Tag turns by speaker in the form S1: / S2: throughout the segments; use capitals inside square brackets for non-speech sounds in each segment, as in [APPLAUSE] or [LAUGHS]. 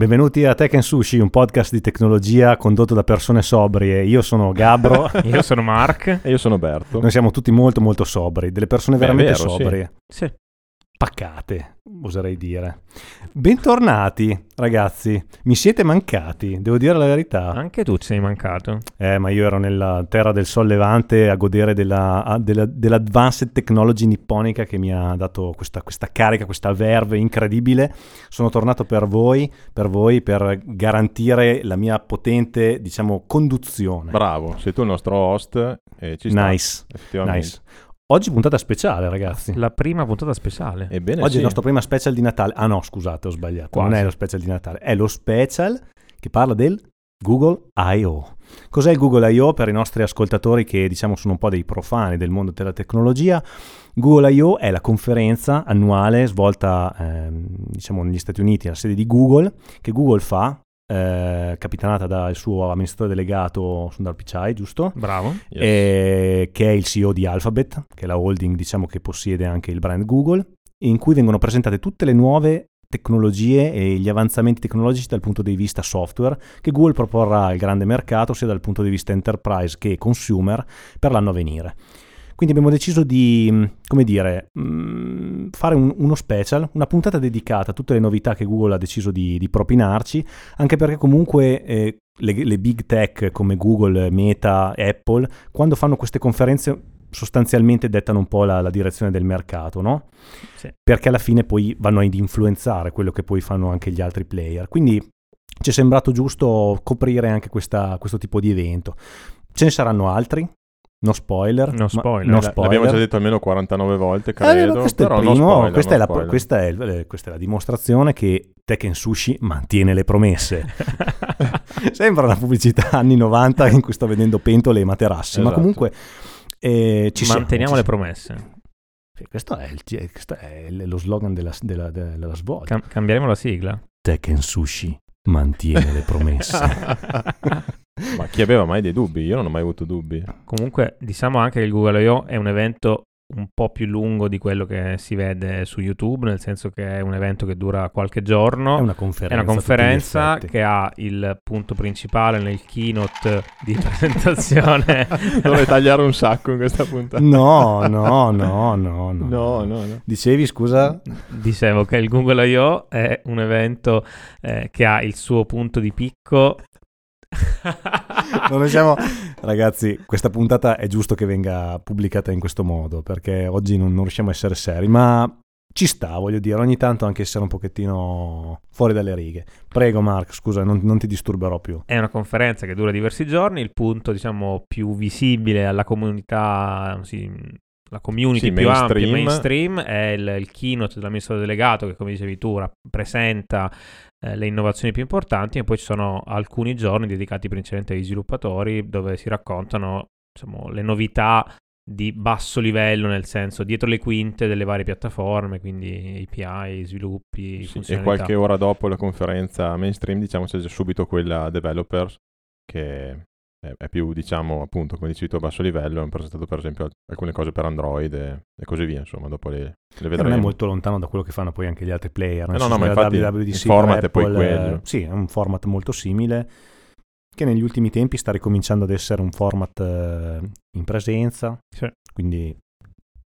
S1: Benvenuti a Tech and Sushi, un podcast di tecnologia condotto da persone sobrie. Io sono Gabro. [LAUGHS]
S2: io sono Mark.
S3: E io sono Berto.
S1: Noi siamo tutti molto molto sobri, delle persone
S3: Beh,
S1: veramente
S3: vero,
S1: sobrie.
S2: Sì. sì
S1: paccate, oserei dire. Bentornati, ragazzi. Mi siete mancati, devo dire la verità.
S2: Anche tu ci sei mancato.
S1: Eh, ma io ero nella terra del Sol Levante a godere della, della, dell'advanced technology nipponica che mi ha dato questa, questa, carica, questa verve incredibile. Sono tornato per voi, per voi, per garantire la mia potente, diciamo, conduzione.
S3: Bravo, sei tu il nostro host e ci
S1: sta. Nice, nice. Oggi puntata speciale, ragazzi.
S2: La prima puntata speciale.
S3: Ebbene,
S1: Oggi
S3: sì.
S1: è il nostro prima special di Natale. Ah no, scusate, ho sbagliato. Quasi. Non è lo special di Natale, è lo special che parla del Google I.O. Cos'è il Google I.O. per i nostri ascoltatori che diciamo sono un po' dei profani del mondo della tecnologia? Google I.O. è la conferenza annuale svolta ehm, diciamo negli Stati Uniti, alla sede di Google, che Google fa eh, capitanata dal suo amministratore delegato Sundar Pichai, giusto?
S2: Bravo.
S1: Yes. Eh, che è il CEO di Alphabet, che è la holding diciamo che possiede anche il brand Google, in cui vengono presentate tutte le nuove tecnologie e gli avanzamenti tecnologici dal punto di vista software che Google proporrà al grande mercato sia dal punto di vista enterprise che consumer per l'anno a venire. Quindi abbiamo deciso di, come dire, fare un, uno special, una puntata dedicata a tutte le novità che Google ha deciso di, di propinarci, anche perché comunque eh, le, le big tech come Google, Meta, Apple, quando fanno queste conferenze sostanzialmente dettano un po' la, la direzione del mercato, no?
S2: Sì.
S1: Perché alla fine poi vanno ad influenzare quello che poi fanno anche gli altri player. Quindi ci è sembrato giusto coprire anche questa, questo tipo di evento. Ce ne saranno altri, No spoiler.
S2: No spoiler.
S1: No spoiler.
S3: L'abbiamo già detto almeno 49 volte, credo.
S1: Eh, questo è il primo, no spoiler, questa, no è la, questa, è, questa, è la, dimostrazione che Tekken Sushi mantiene le promesse. [LAUGHS] Sembra una pubblicità anni 90 in cui sto vedendo pentole e materassi, esatto. ma comunque eh, ci
S2: Manteniamo
S1: siamo,
S2: le promesse.
S1: Questo è, il, questo è lo slogan della, della, della svolta.
S2: Cam- cambieremo la sigla.
S1: Tekken Sushi mantiene le promesse. [LAUGHS]
S3: Ma chi aveva mai dei dubbi? Io non ho mai avuto dubbi.
S2: Comunque, diciamo anche che il Google I.O. è un evento un po' più lungo di quello che si vede su YouTube, nel senso che è un evento che dura qualche giorno.
S1: È una conferenza.
S2: È una conferenza che ha il punto principale nel keynote di presentazione. [LAUGHS]
S3: Dovrei tagliare un sacco in questa puntata.
S1: No, no, no, no, no.
S3: No, no, no.
S1: Dicevi, scusa?
S2: Dicevo che il Google I.O. è un evento eh, che ha il suo punto di picco [LAUGHS]
S1: non siamo... Ragazzi, questa puntata è giusto che venga pubblicata in questo modo perché oggi non, non, riusciamo a essere seri, ma ci sta, voglio dire, ogni tanto anche essere un pochettino fuori dalle righe. Prego Mark, scusa, non, non ti disturberò più.
S2: È una conferenza che dura diversi giorni, il punto diciamo più visibile alla comunità, sì, la community
S3: sì,
S2: più
S3: mainstream.
S2: ampia, mainstream, è il, il keynote dell'amministratore delegato che come dicevi tu rappresenta eh, le innovazioni più importanti e poi ci sono alcuni giorni dedicati principalmente agli sviluppatori dove si raccontano diciamo, le novità di basso livello, nel senso dietro le quinte delle varie piattaforme, quindi API, sviluppi,
S3: sì, E qualche ora dopo la conferenza mainstream, diciamo, c'è già subito quella developers che è più, diciamo, appunto, come dicevi tu, a basso livello. Hanno presentato, per esempio, alcune cose per Android e, e così via. Insomma, dopo le, le vedremo.
S1: Non è molto lontano da quello che fanno poi anche gli altri player.
S3: Eh no, no, ma infatti
S1: WWDC
S3: il format
S1: Apple,
S3: è poi quello.
S1: Sì, è un format molto simile che negli ultimi tempi sta ricominciando ad essere un format eh, in presenza.
S2: Sì.
S1: Quindi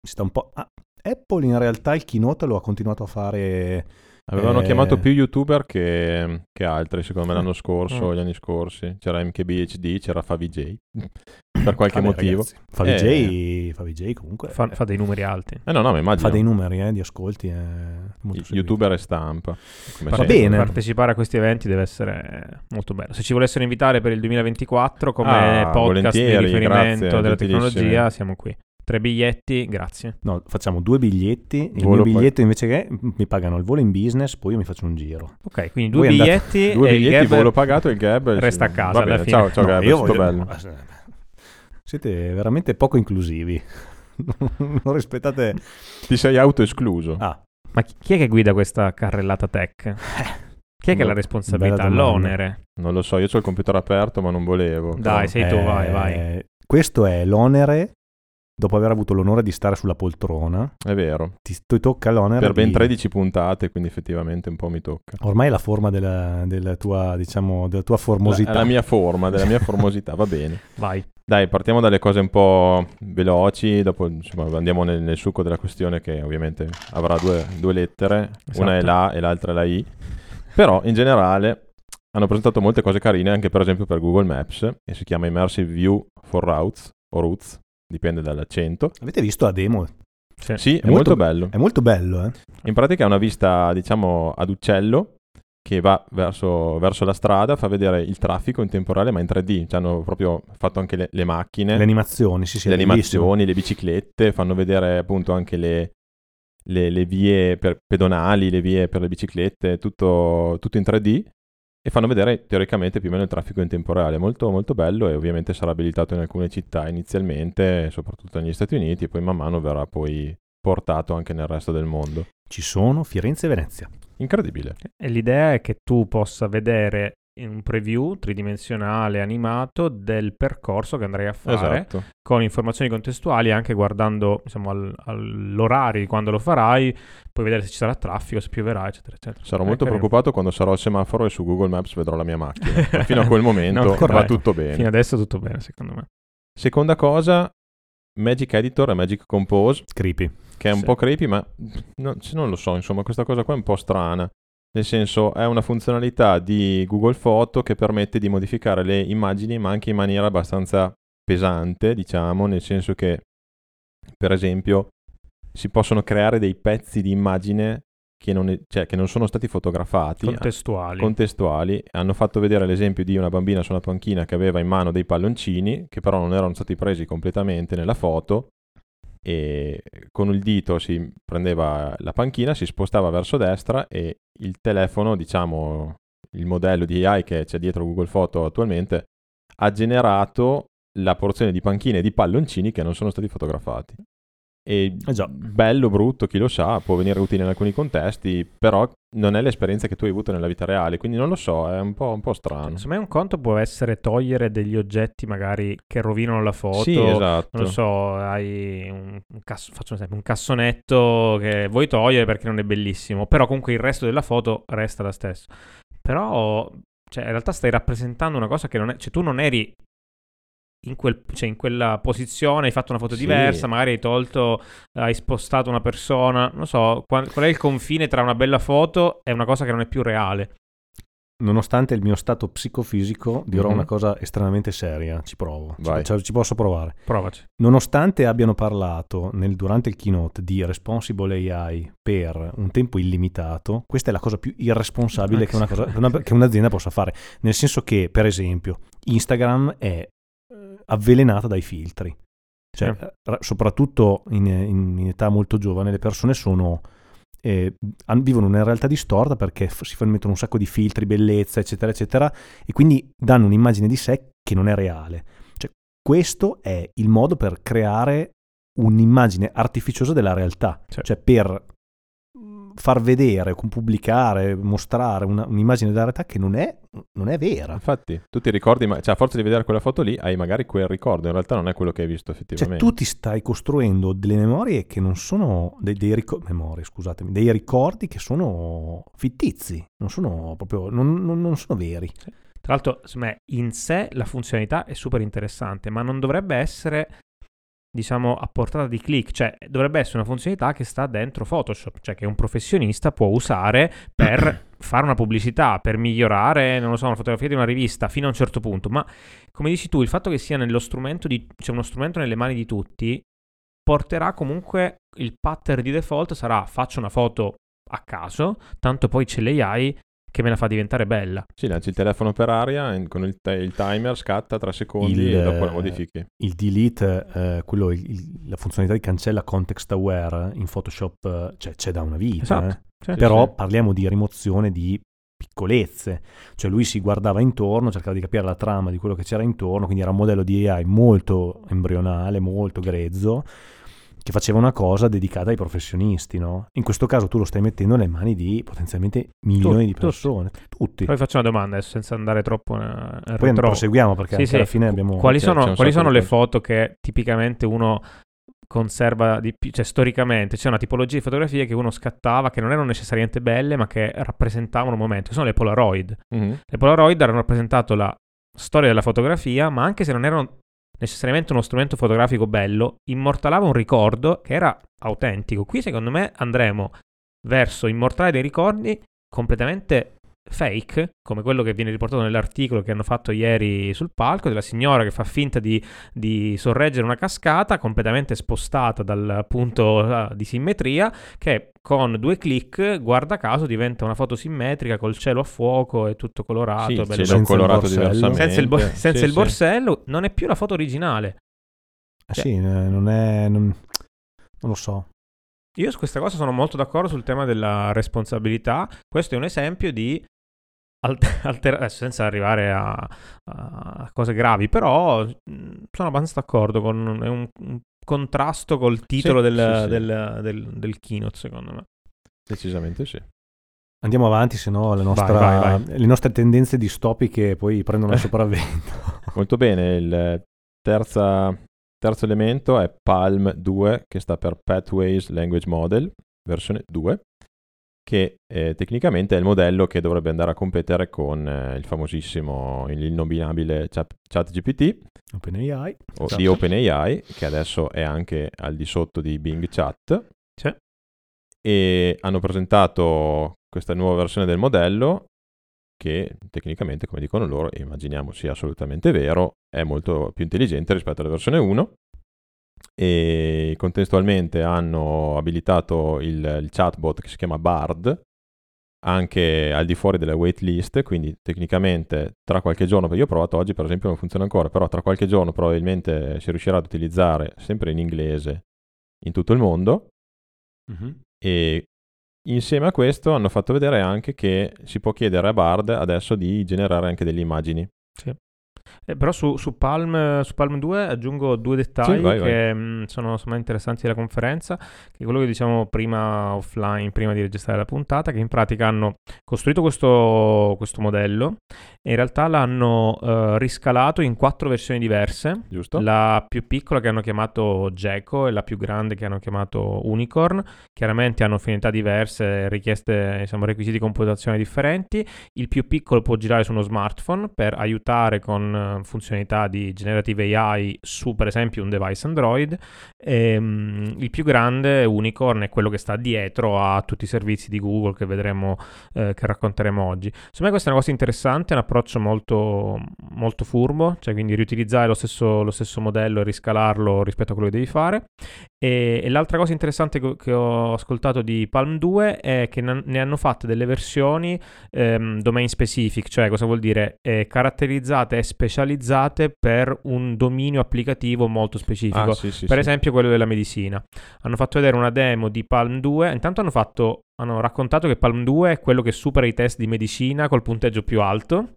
S1: si sta un po'... Ah, Apple in realtà il keynote lo ha continuato a fare
S3: Avevano
S1: eh...
S3: chiamato più youtuber che, che, altri, secondo me, l'anno scorso, mm. gli anni scorsi. C'era MKBHD, c'era FaviJ. [COUGHS] per qualche
S1: Vabbè,
S3: motivo.
S1: FaviJ, eh... FaviJ comunque
S2: fa, fa, dei numeri alti.
S3: Eh no, no, ma immagino.
S1: Fa dei numeri eh, di ascolti. Eh,
S3: YouTuber e stampa.
S1: Va bene.
S2: Partecipare a questi eventi deve essere molto bello. Se ci volessero invitare per il 2024 come
S3: ah,
S2: podcast di riferimento
S3: grazie,
S2: della tecnologia, siamo qui. Tre biglietti, grazie.
S1: No, facciamo due biglietti. Il volo mio biglietto poi... invece che mi pagano il volo in business, poi io mi faccio un giro.
S2: Ok, quindi due Voi biglietti
S3: andate... due
S2: e
S3: biglietti,
S2: il
S3: volo pagato e il gab
S2: resta a casa alla fine.
S3: Ciao, ciao
S1: no,
S3: Gab, è
S1: voglio...
S3: bello.
S1: Siete veramente poco inclusivi. [LAUGHS] non rispettate
S3: Ti sei autoescluso.
S1: Ah.
S2: Ma chi è che guida questa carrellata tech? Chi è che ha la responsabilità, l'onere?
S3: Non lo so, io ho il computer aperto, ma non volevo.
S2: Dai,
S3: però...
S2: sei tu,
S1: eh,
S2: vai, vai.
S1: Questo è l'onere dopo aver avuto l'onore di stare sulla poltrona,
S3: È vero.
S1: ti, ti tocca l'onere
S3: Per ben
S1: di-
S3: 13 puntate, quindi effettivamente un po' mi tocca.
S1: Ormai è la forma della, della tua, diciamo, della tua
S3: La,
S1: formosità.
S3: è la mia forma, della mia formosità, va bene. [LAUGHS]
S2: Vai.
S3: Dai, partiamo dalle cose un po' veloci, dopo insomma, andiamo nel, nel succo della questione che ovviamente avrà due, due lettere, una è
S2: Esatto.
S3: la e l'altra è la I, però in generale hanno presentato molte cose carine anche per esempio per Google Maps e si chiama Immersive View for Routes o Routes, dipende dall'accento.
S1: Avete visto la demo?
S2: Sì.
S3: Sì, è,
S1: molto
S3: molto bello.
S1: È molto bello, eh?
S3: In pratica è una vista, diciamo, ad uccello che va verso, verso la strada, fa vedere il traffico in tempo reale, ma in 3D. Ci hanno proprio fatto anche le, le macchine,
S1: Le animazioni, sì, sì.
S3: le
S1: è bellissimo.
S3: animazioni, le biciclette, fanno vedere appunto anche le, le- le vie per- pedonali, le vie per le biciclette, tutto, tutto in 3D. E fanno vedere teoricamente più o meno il traffico in tempo reale. Molto, molto bello e ovviamente sarà abilitato in alcune città inizialmente, soprattutto negli Stati Uniti, e poi man mano verrà poi portato anche nel resto del mondo.
S1: Ci sono Firenze e Venezia.
S3: Incredibile.
S2: E l'idea è che tu possa vedere un preview tridimensionale animato del percorso che andrai a fare
S3: Esatto.
S2: con informazioni contestuali anche guardando diciamo, al- all'orario di quando lo farai puoi vedere se ci sarà traffico se pioverà eccetera eccetera
S3: Sarò
S2: Eh,
S3: molto
S2: carino.
S3: preoccupato quando sarò al semaforo e su Google Maps vedrò la mia macchina. Ma [LAUGHS] fino a quel momento
S2: No,
S3: va tutto bene.
S2: fino adesso tutto bene secondo me
S3: Seconda cosa, Magic Editor e Magic Compose,
S1: Creepy.
S3: che è un
S2: Sì.
S3: po' creepy, ma no- non lo so, insomma, questa cosa qua è un po' strana. Nel senso, è una funzionalità di Google Photo che permette di modificare le immagini, ma anche in maniera abbastanza pesante, diciamo, nel senso che, per esempio, si possono creare dei pezzi di immagine che non, è- cioè, che non sono stati fotografati,
S2: contestuali
S3: contestuali. Hanno fatto vedere l'esempio di una bambina su una panchina che aveva in mano dei palloncini, che però non erano stati presi completamente nella foto. E con il dito si prendeva la panchina, si spostava verso destra e il telefono, diciamo il modello di AI che c'è dietro Google Photo attualmente, ha generato la porzione di panchine e di palloncini che non sono stati fotografati. E
S1: Eh già.
S3: bello, brutto, chi lo sa, può venire utile in alcuni contesti, però non è l'esperienza che tu hai avuto nella vita reale, quindi non lo so, è un po', un po' strano.
S2: secondo me un conto può essere togliere degli oggetti magari che rovinano la foto
S3: Sì, esatto.
S2: non lo so, hai un, cass- faccio un esempio, un cassonetto che vuoi togliere perché non è bellissimo, però comunque il resto della foto resta la stessa. Però, cioè, in realtà stai rappresentando una cosa che non è, cioè tu non eri in, quel- cioè, in quella posizione, hai fatto una foto
S3: Sì.
S2: diversa, magari hai tolto, hai spostato una persona, non so, qual, qual è il confine tra una bella foto e una cosa che non è più reale.
S1: Nonostante il mio stato psicofisico, dirò
S3: Mhm.
S1: una cosa estremamente seria. Ci provo. Ci, ci posso provare.
S2: Provaci.
S1: Nonostante abbiano parlato nel- durante il keynote di responsible AI per un tempo illimitato, questa è la cosa più irresponsabile che, una cosa- che una- che un'azienda possa fare. Nel senso che, per esempio, Instagram è avvelenata dai filtri. Cioè, eh, ra- soprattutto in, in- in età molto giovane, le persone sono. eh, vivono una realtà distorta perché f- si mettono un sacco di filtri, bellezza, eccetera, eccetera, e quindi danno un'immagine di sé che non è reale. Cioè, questo è il modo per creare un'immagine artificiosa della realtà,
S2: Sì.
S1: cioè per mm, far vedere, pubblicare, mostrare una- un'immagine della realtà che non è, non è vera.
S3: Infatti, tu ti ricordi, ma, cioè a forza di vedere quella foto lì, hai magari quel ricordo, in realtà non è quello che hai visto
S1: Cioè,
S3: effettivamente.
S1: tu ti stai costruendo delle memorie che non sono dei, dei ricor- memorie, scusatemi, dei ricordi che sono fittizi, non sono proprio, non, non- non sono veri.
S2: Tra l'altro, secondo me, in sé la funzionalità è super interessante, ma non dovrebbe essere, diciamo, a portata di click, cioè dovrebbe essere una funzionalità che sta dentro Photoshop, cioè che un professionista può usare per [CLEARS THROAT] fare una pubblicità, per migliorare, non lo so, una fotografia di una rivista fino a un certo punto, ma come dici tu, il fatto che sia nello strumento di, cioè uno strumento nelle mani di tutti, porterà comunque il pattern di default sarà faccio una foto a caso, tanto poi c'è l'AI che me la fa diventare bella.
S3: Sì, lanci il telefono per aria, con il, te- il timer scatta 3 secondi
S1: Il,
S3: e dopo la
S1: eh,
S3: modifichi.
S1: Il delete, eh, quello, il- il- la funzionalità di cancella context aware in Photoshop eh, cioè, c'è da una vita.
S2: Esatto.
S1: eh.
S2: Sì,
S1: Però
S3: sì.
S1: parliamo di rimozione di piccolezze, cioè lui si guardava intorno, cercava di capire la trama di quello che c'era intorno, quindi era un modello di AI molto embrionale, molto grezzo, che faceva una cosa dedicata ai professionisti, no? In questo caso tu lo stai mettendo nelle mani di potenzialmente milioni di
S2: tutti.
S1: persone, tutti.
S2: Poi faccio una domanda adesso, senza andare troppo nel nel
S1: Poi
S2: retro.
S1: proseguiamo perché
S2: Sì,
S1: anche
S2: sì.
S1: alla fine abbiamo...
S2: Quali
S3: C'è- c'è
S2: sono,
S3: un
S2: quali
S3: sacco
S2: sono
S3: di
S2: le foto che tipicamente uno conserva di più, cioè storicamente c'è una tipologia di fotografie che uno scattava che non erano necessariamente belle ma che rappresentavano un momento, sono le Polaroid.
S3: Mhm.
S2: Le Polaroid hanno rappresentato la storia della fotografia, ma anche se non erano necessariamente uno strumento fotografico bello, immortalava un ricordo che era autentico. Qui secondo me andremo verso immortale dei ricordi completamente fake, come quello che viene riportato nell'articolo che hanno fatto ieri sul palco, della signora che fa finta di, di sorreggere una cascata completamente spostata dal punto di simmetria, che con due clic, guarda caso, diventa una foto simmetrica col cielo a fuoco e tutto colorato.
S3: Sì,
S2: bello
S1: senza il
S3: colorato
S1: borsello.
S3: diversamente.
S2: senza il, bo- senza
S3: Sì,
S2: il
S3: sì.
S2: borsello, non è più la foto originale.
S1: Eh sì, eh, non è... Non, non lo so.
S2: Io su questa cosa sono molto d'accordo sul tema della responsabilità. Questo è un esempio di alter- adesso senza arrivare a, a cose gravi, però sono abbastanza d'accordo con è un, un contrasto col titolo
S3: Sì,
S2: del,
S3: sì, sì.
S2: del, del, del keynote, secondo me.
S3: Decisamente sì.
S1: Andiamo avanti, se no la nostra-
S2: vai, vai.
S1: le nostre tendenze distopiche poi prendono il [LAUGHS] sopravvento.
S3: Molto bene, il terza- terzo elemento è Palm 2, che sta per Pathways Language Model, versione 2, che eh, tecnicamente è il modello che dovrebbe andare a competere con eh, il famosissimo, il innominabile Chat- ChatGPT
S1: OpenAI.
S3: o
S2: Esatto.
S3: di OpenAI, che adesso è anche al di sotto di Bing Chat.
S2: Sì.
S3: E hanno presentato questa nuova versione del modello che tecnicamente, come dicono loro, e immaginiamo sia assolutamente vero, è molto più intelligente rispetto alla versione 1 e contestualmente hanno abilitato il, il chatbot che si chiama Bard anche al di fuori della waitlist, quindi tecnicamente tra qualche giorno, perché io ho provato oggi per esempio non funziona ancora, però tra qualche giorno probabilmente si riuscirà ad utilizzare sempre in inglese in tutto il mondo. E insieme a questo hanno fatto vedere anche che si può chiedere a Bard adesso di generare anche delle immagini.
S2: Eh, però su, su Palm, su Palm 2 aggiungo due dettagli
S3: Sì, vai,
S2: che mh, sono insomma, interessanti della conferenza, che è quello che diciamo prima offline, prima di registrare la puntata, che in pratica hanno costruito questo, questo modello e in realtà l'hanno eh, riscalato in quattro versioni diverse.
S3: Giusto?
S2: La più piccola che hanno chiamato Gecko e la più grande che hanno chiamato Unicorn. Chiaramente hanno finalità diverse, richieste, diciamo, requisiti computazionali differenti. Il più piccolo può girare su uno smartphone per aiutare con funzionalità di generative AI su, per esempio, un device Android. Ehm, il più grande, Unicorn, è quello che sta dietro a tutti i servizi di Google che vedremo, eh, che racconteremo oggi. Secondo me questa è una cosa interessante, è un approccio molto, molto furbo, cioè quindi riutilizzare lo stesso, lo stesso modello e riscalarlo rispetto a quello che devi fare. E, e l'altra cosa interessante che, ho ascoltato di Palm 2 è che ne, hanno fatte delle versioni ehm, domain specific, cioè cosa vuol dire? Eh, caratterizzate e specializzate per un dominio applicativo molto specifico.
S3: Ah, sì, sì,
S2: per
S3: sì.
S2: esempio quello della medicina. Hanno fatto vedere una demo di Palm 2, intanto hanno fatto hanno raccontato che Palm 2 è quello che supera i test di medicina col punteggio più alto.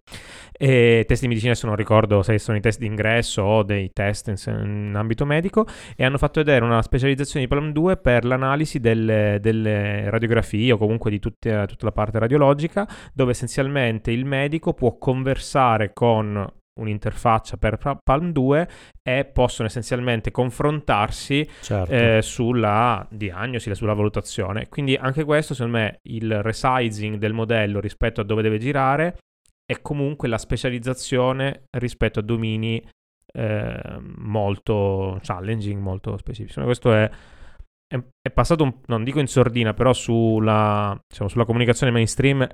S2: E test di medicina, adesso non ricordo se sono i test di ingresso o dei test in, in ambito medico. E hanno fatto vedere una specializzazione di Palm 2 per l'analisi delle, delle radiografie o comunque di tutte- tutta la parte radiologica, dove essenzialmente il medico può conversare con un'interfaccia per Pa- Palm 2 e possono essenzialmente confrontarsi
S1: Certo.
S2: eh, sulla diagnosi, sulla valutazione. Quindi anche questo, secondo me, il resizing del modello rispetto a dove deve girare è comunque la specializzazione rispetto a domini eh, molto challenging, molto specifici. Questo è, è, è passato, un- non dico in sordina, però sulla, diciamo, sulla comunicazione mainstream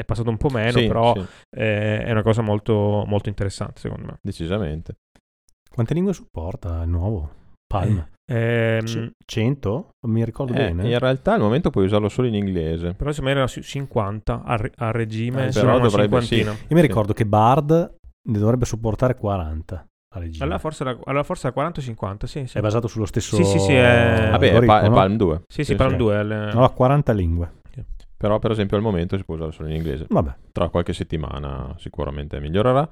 S2: è passato un po' meno,
S3: Sì,
S2: però
S3: sì,
S2: eh, è una cosa molto, molto interessante, secondo me.
S3: decisamente.
S1: Quante lingue supporta il nuovo? Palm?
S2: Ehm,
S1: C- 100? Non mi ricordo
S3: Eh,
S1: bene.
S3: in realtà al momento puoi usarlo solo in inglese.
S2: Però secondo me era su 50 a, re- a regime,
S3: Eh, però dovrebbe- sì.
S1: Io mi ricordo che Bard ne dovrebbe supportare 40 a regime.
S2: Allora forse era, allora forse era 40 o 50, sì, sì.
S1: È basato sullo stesso
S2: Sì, sì, sì, è-
S3: Vabbè, è, Pa- è
S1: no?
S3: Palm 2.
S2: Sì, sì, Palm 2. al-
S1: No, 40 lingue.
S3: Però per esempio al momento si può usare solo in inglese.
S1: Vabbè.
S3: Tra qualche settimana sicuramente migliorerà.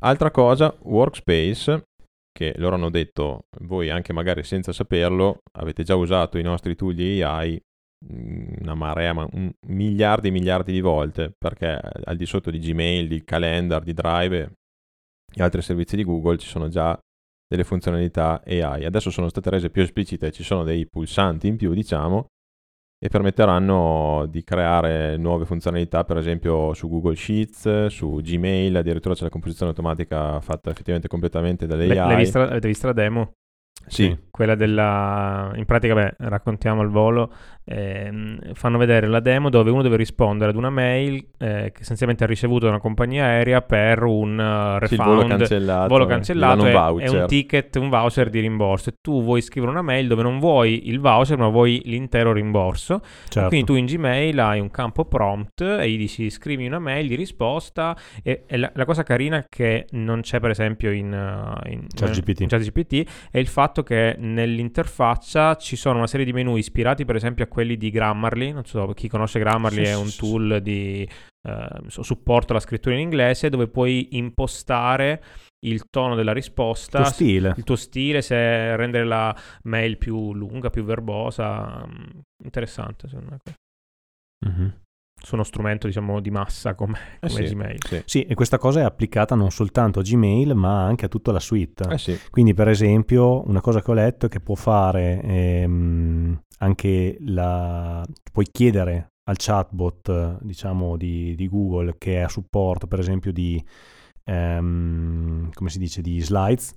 S3: Altra cosa, Workspace, che loro hanno detto, voi anche magari senza saperlo, avete già usato i nostri tool di AI mh, una marea, ma un- miliardi e miliardi di volte, perché al di sotto di Gmail, di Calendar, di Drive e altri servizi di Google ci sono già delle funzionalità AI. Adesso sono state rese più esplicite, ci sono dei pulsanti in più, diciamo, e permetteranno di creare nuove funzionalità, per esempio su Google Sheets, su Gmail, addirittura c'è la composizione automatica fatta effettivamente completamente dall'AI.
S2: L'hai vista, avete visto la demo?
S3: Sì.
S2: Quella della... In pratica, beh, raccontiamo al volo, ehm, fanno vedere la demo dove uno deve rispondere ad una mail eh, che essenzialmente ha ricevuto da una compagnia aerea per un uh, refund,
S3: Sì, volo cancellato,
S2: volo
S3: gli
S2: cancellato e,
S3: voucher.
S2: e un ticket, un voucher di rimborso. E tu vuoi scrivere una mail dove non vuoi il voucher, ma vuoi l'intero rimborso.
S1: Certo.
S2: Quindi tu in Gmail hai un campo prompt e gli dici scrivi una mail di risposta e, e la, la cosa carina che non c'è per esempio in, uh, in,
S1: ChatGPT.
S2: in ChatGPT è il fatto che nell'interfaccia ci sono una serie di menu ispirati per esempio a quelli di Grammarly, non so chi conosce Grammarly
S1: Sì,
S2: è un tool di eh, supporto alla scrittura in inglese dove puoi impostare il tono della risposta,
S1: Tuo stile.
S2: il tuo stile, se rendere la mail più lunga, più verbosa, mm, interessante secondo me.
S1: Mhm.
S2: Su uno strumento diciamo di massa come,
S3: Eh
S2: come
S3: sì,
S2: Gmail.
S3: sì.
S1: Sì, e questa cosa è applicata non soltanto a Gmail, ma anche a tutta la suite.
S3: Eh sì.
S1: Quindi, per esempio, una cosa che ho letto è che può fare ehm, anche la. puoi chiedere al chatbot, eh, diciamo, di, di Google che è a supporto, per esempio, di ehm, come si dice, di slides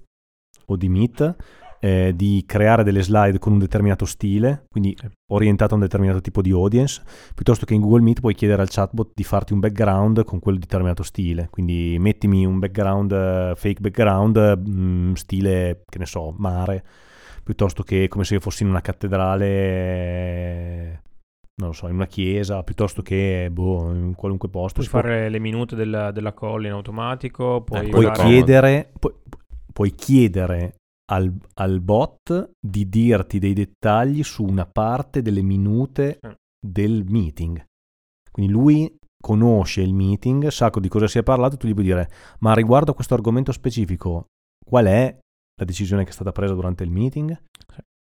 S1: o di Meet, eh, di creare delle slide con un determinato stile, quindi orientato a un determinato tipo di audience, piuttosto che in Google Meet puoi chiedere al chatbot di farti un background con quel determinato stile. Quindi mettimi un background, eh, fake background, mm, stile, che ne so, mare, piuttosto che come se io fossi in una cattedrale, eh, non lo so, in una chiesa, piuttosto che, boh, in qualunque posto.
S2: Puoi
S1: Si può-
S2: fare le minute della, della call in automatico, puoi,
S3: Eh,
S1: puoi
S3: fare-
S1: chiedere, puoi, puoi chiedere al, al bot di dirti dei dettagli su una parte delle minute del meeting. Quindi lui conosce il meeting, sa di cosa si è parlato, tu gli puoi dire, ma riguardo a questo argomento specifico, qual è la decisione che è stata presa durante il meeting?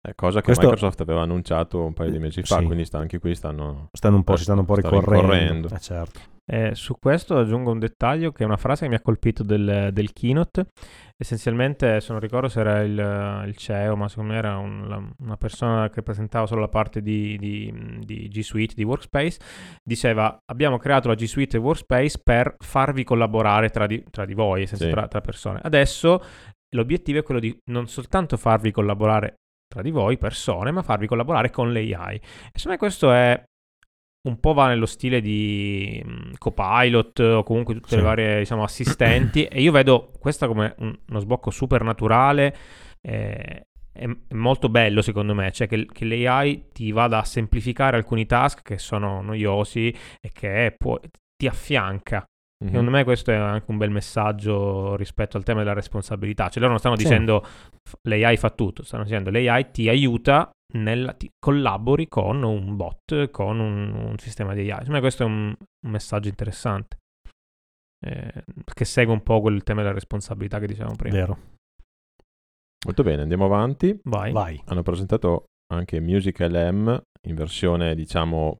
S3: È cosa che
S1: Questo-
S3: Microsoft aveva annunciato un paio di mesi fa,
S1: Sì.
S3: quindi sta- anche qui stanno...
S1: Stanno un po', si stanno un po' ricorrendo.
S3: rincorrendo.
S1: Eh, certo.
S2: Eh, su questo aggiungo un dettaglio che è una frase che mi ha colpito del, del keynote. Essenzialmente, se non ricordo se era il, il CEO, ma secondo me era un- la- una persona che presentava solo la parte di, di- di G Suite, di Workspace, diceva abbiamo creato la G Suite e Workspace per farvi collaborare tra di, tra di voi, senza
S3: Sì.
S2: tra, tra persone. Adesso l'obiettivo è quello di non soltanto farvi collaborare tra di voi, persone, ma farvi collaborare con l'AI. E secondo me questo è un po' va nello stile di mm, Copilot o comunque tutte
S1: Sì.
S2: le varie diciamo, assistenti [CLEARS THROAT] e io vedo questa come un- uno sbocco super naturale eh, è, è molto bello secondo me, cioè che, che l'AI ti vada a semplificare alcuni task che sono noiosi e che può- ti affianca.
S3: Mhm.
S2: Secondo me questo è anche un bel messaggio rispetto al tema della responsabilità. Cioè loro non stanno
S1: Sì.
S2: dicendo l'AI fa tutto, stanno dicendo l'AI ti aiuta, nella, ti collabori con un bot, con un, un sistema di AI. Secondo me questo è un, un messaggio interessante. eh, che segue un po' quel tema della responsabilità che dicevamo prima.
S1: Vero.
S3: Molto bene, andiamo avanti.
S2: Vai.
S1: Vai.
S3: Hanno presentato anche Music LM in versione, diciamo,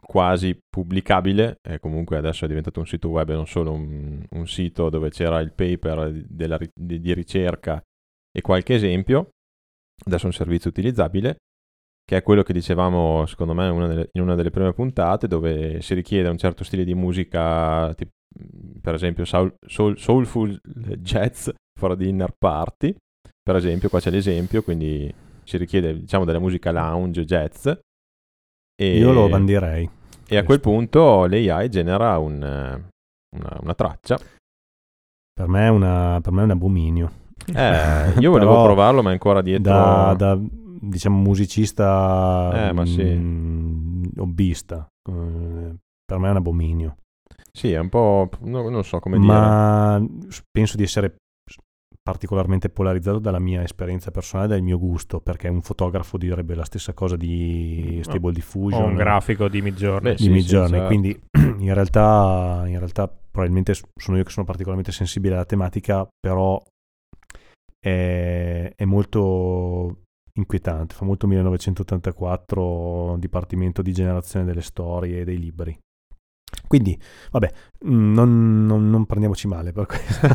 S3: quasi pubblicabile. E comunque adesso è diventato un sito web e non solo un, un sito dove c'era il paper della di, di ricerca e qualche esempio. Adesso è un servizio utilizzabile, che è quello che dicevamo, secondo me, una delle- in una delle prime puntate, dove si richiede un certo stile di musica, tip- per esempio soul- soul- soulful jazz for the inner party. Per esempio, qua c'è l'esempio, quindi si richiede diciamo della musica lounge jazz e,
S1: Io lo bandirei.
S3: e a quel punto l'AI genera un, una, una traccia
S1: Per me è, una, per me è un abominio.
S3: Eh, [LAUGHS] io volevo
S1: Però
S3: provarlo ma è ancora dietro
S1: Da, da, diciamo musicista
S3: Eh, ma sì.
S1: mm, hobbista. Eh, per me è un abominio.
S3: sì è un po' no- non so come dire
S1: Ma penso di essere particolarmente polarizzato dalla mia esperienza personale, dal mio gusto, perché un fotografo direbbe la stessa cosa di Stable
S2: O
S1: Diffusion.
S2: un grafico di Midjourney.
S3: Beh,
S1: di
S3: sì,
S1: Midjourney,
S3: sì, certo.
S1: quindi [CLEARS THROAT] in realtà, in realtà probabilmente sono io che sono particolarmente sensibile alla tematica, però è, è molto inquietante, fa molto 1984 Dipartimento di generazione delle storie e dei libri. Quindi, vabbè, mm, non, non- non prendiamoci male per questo.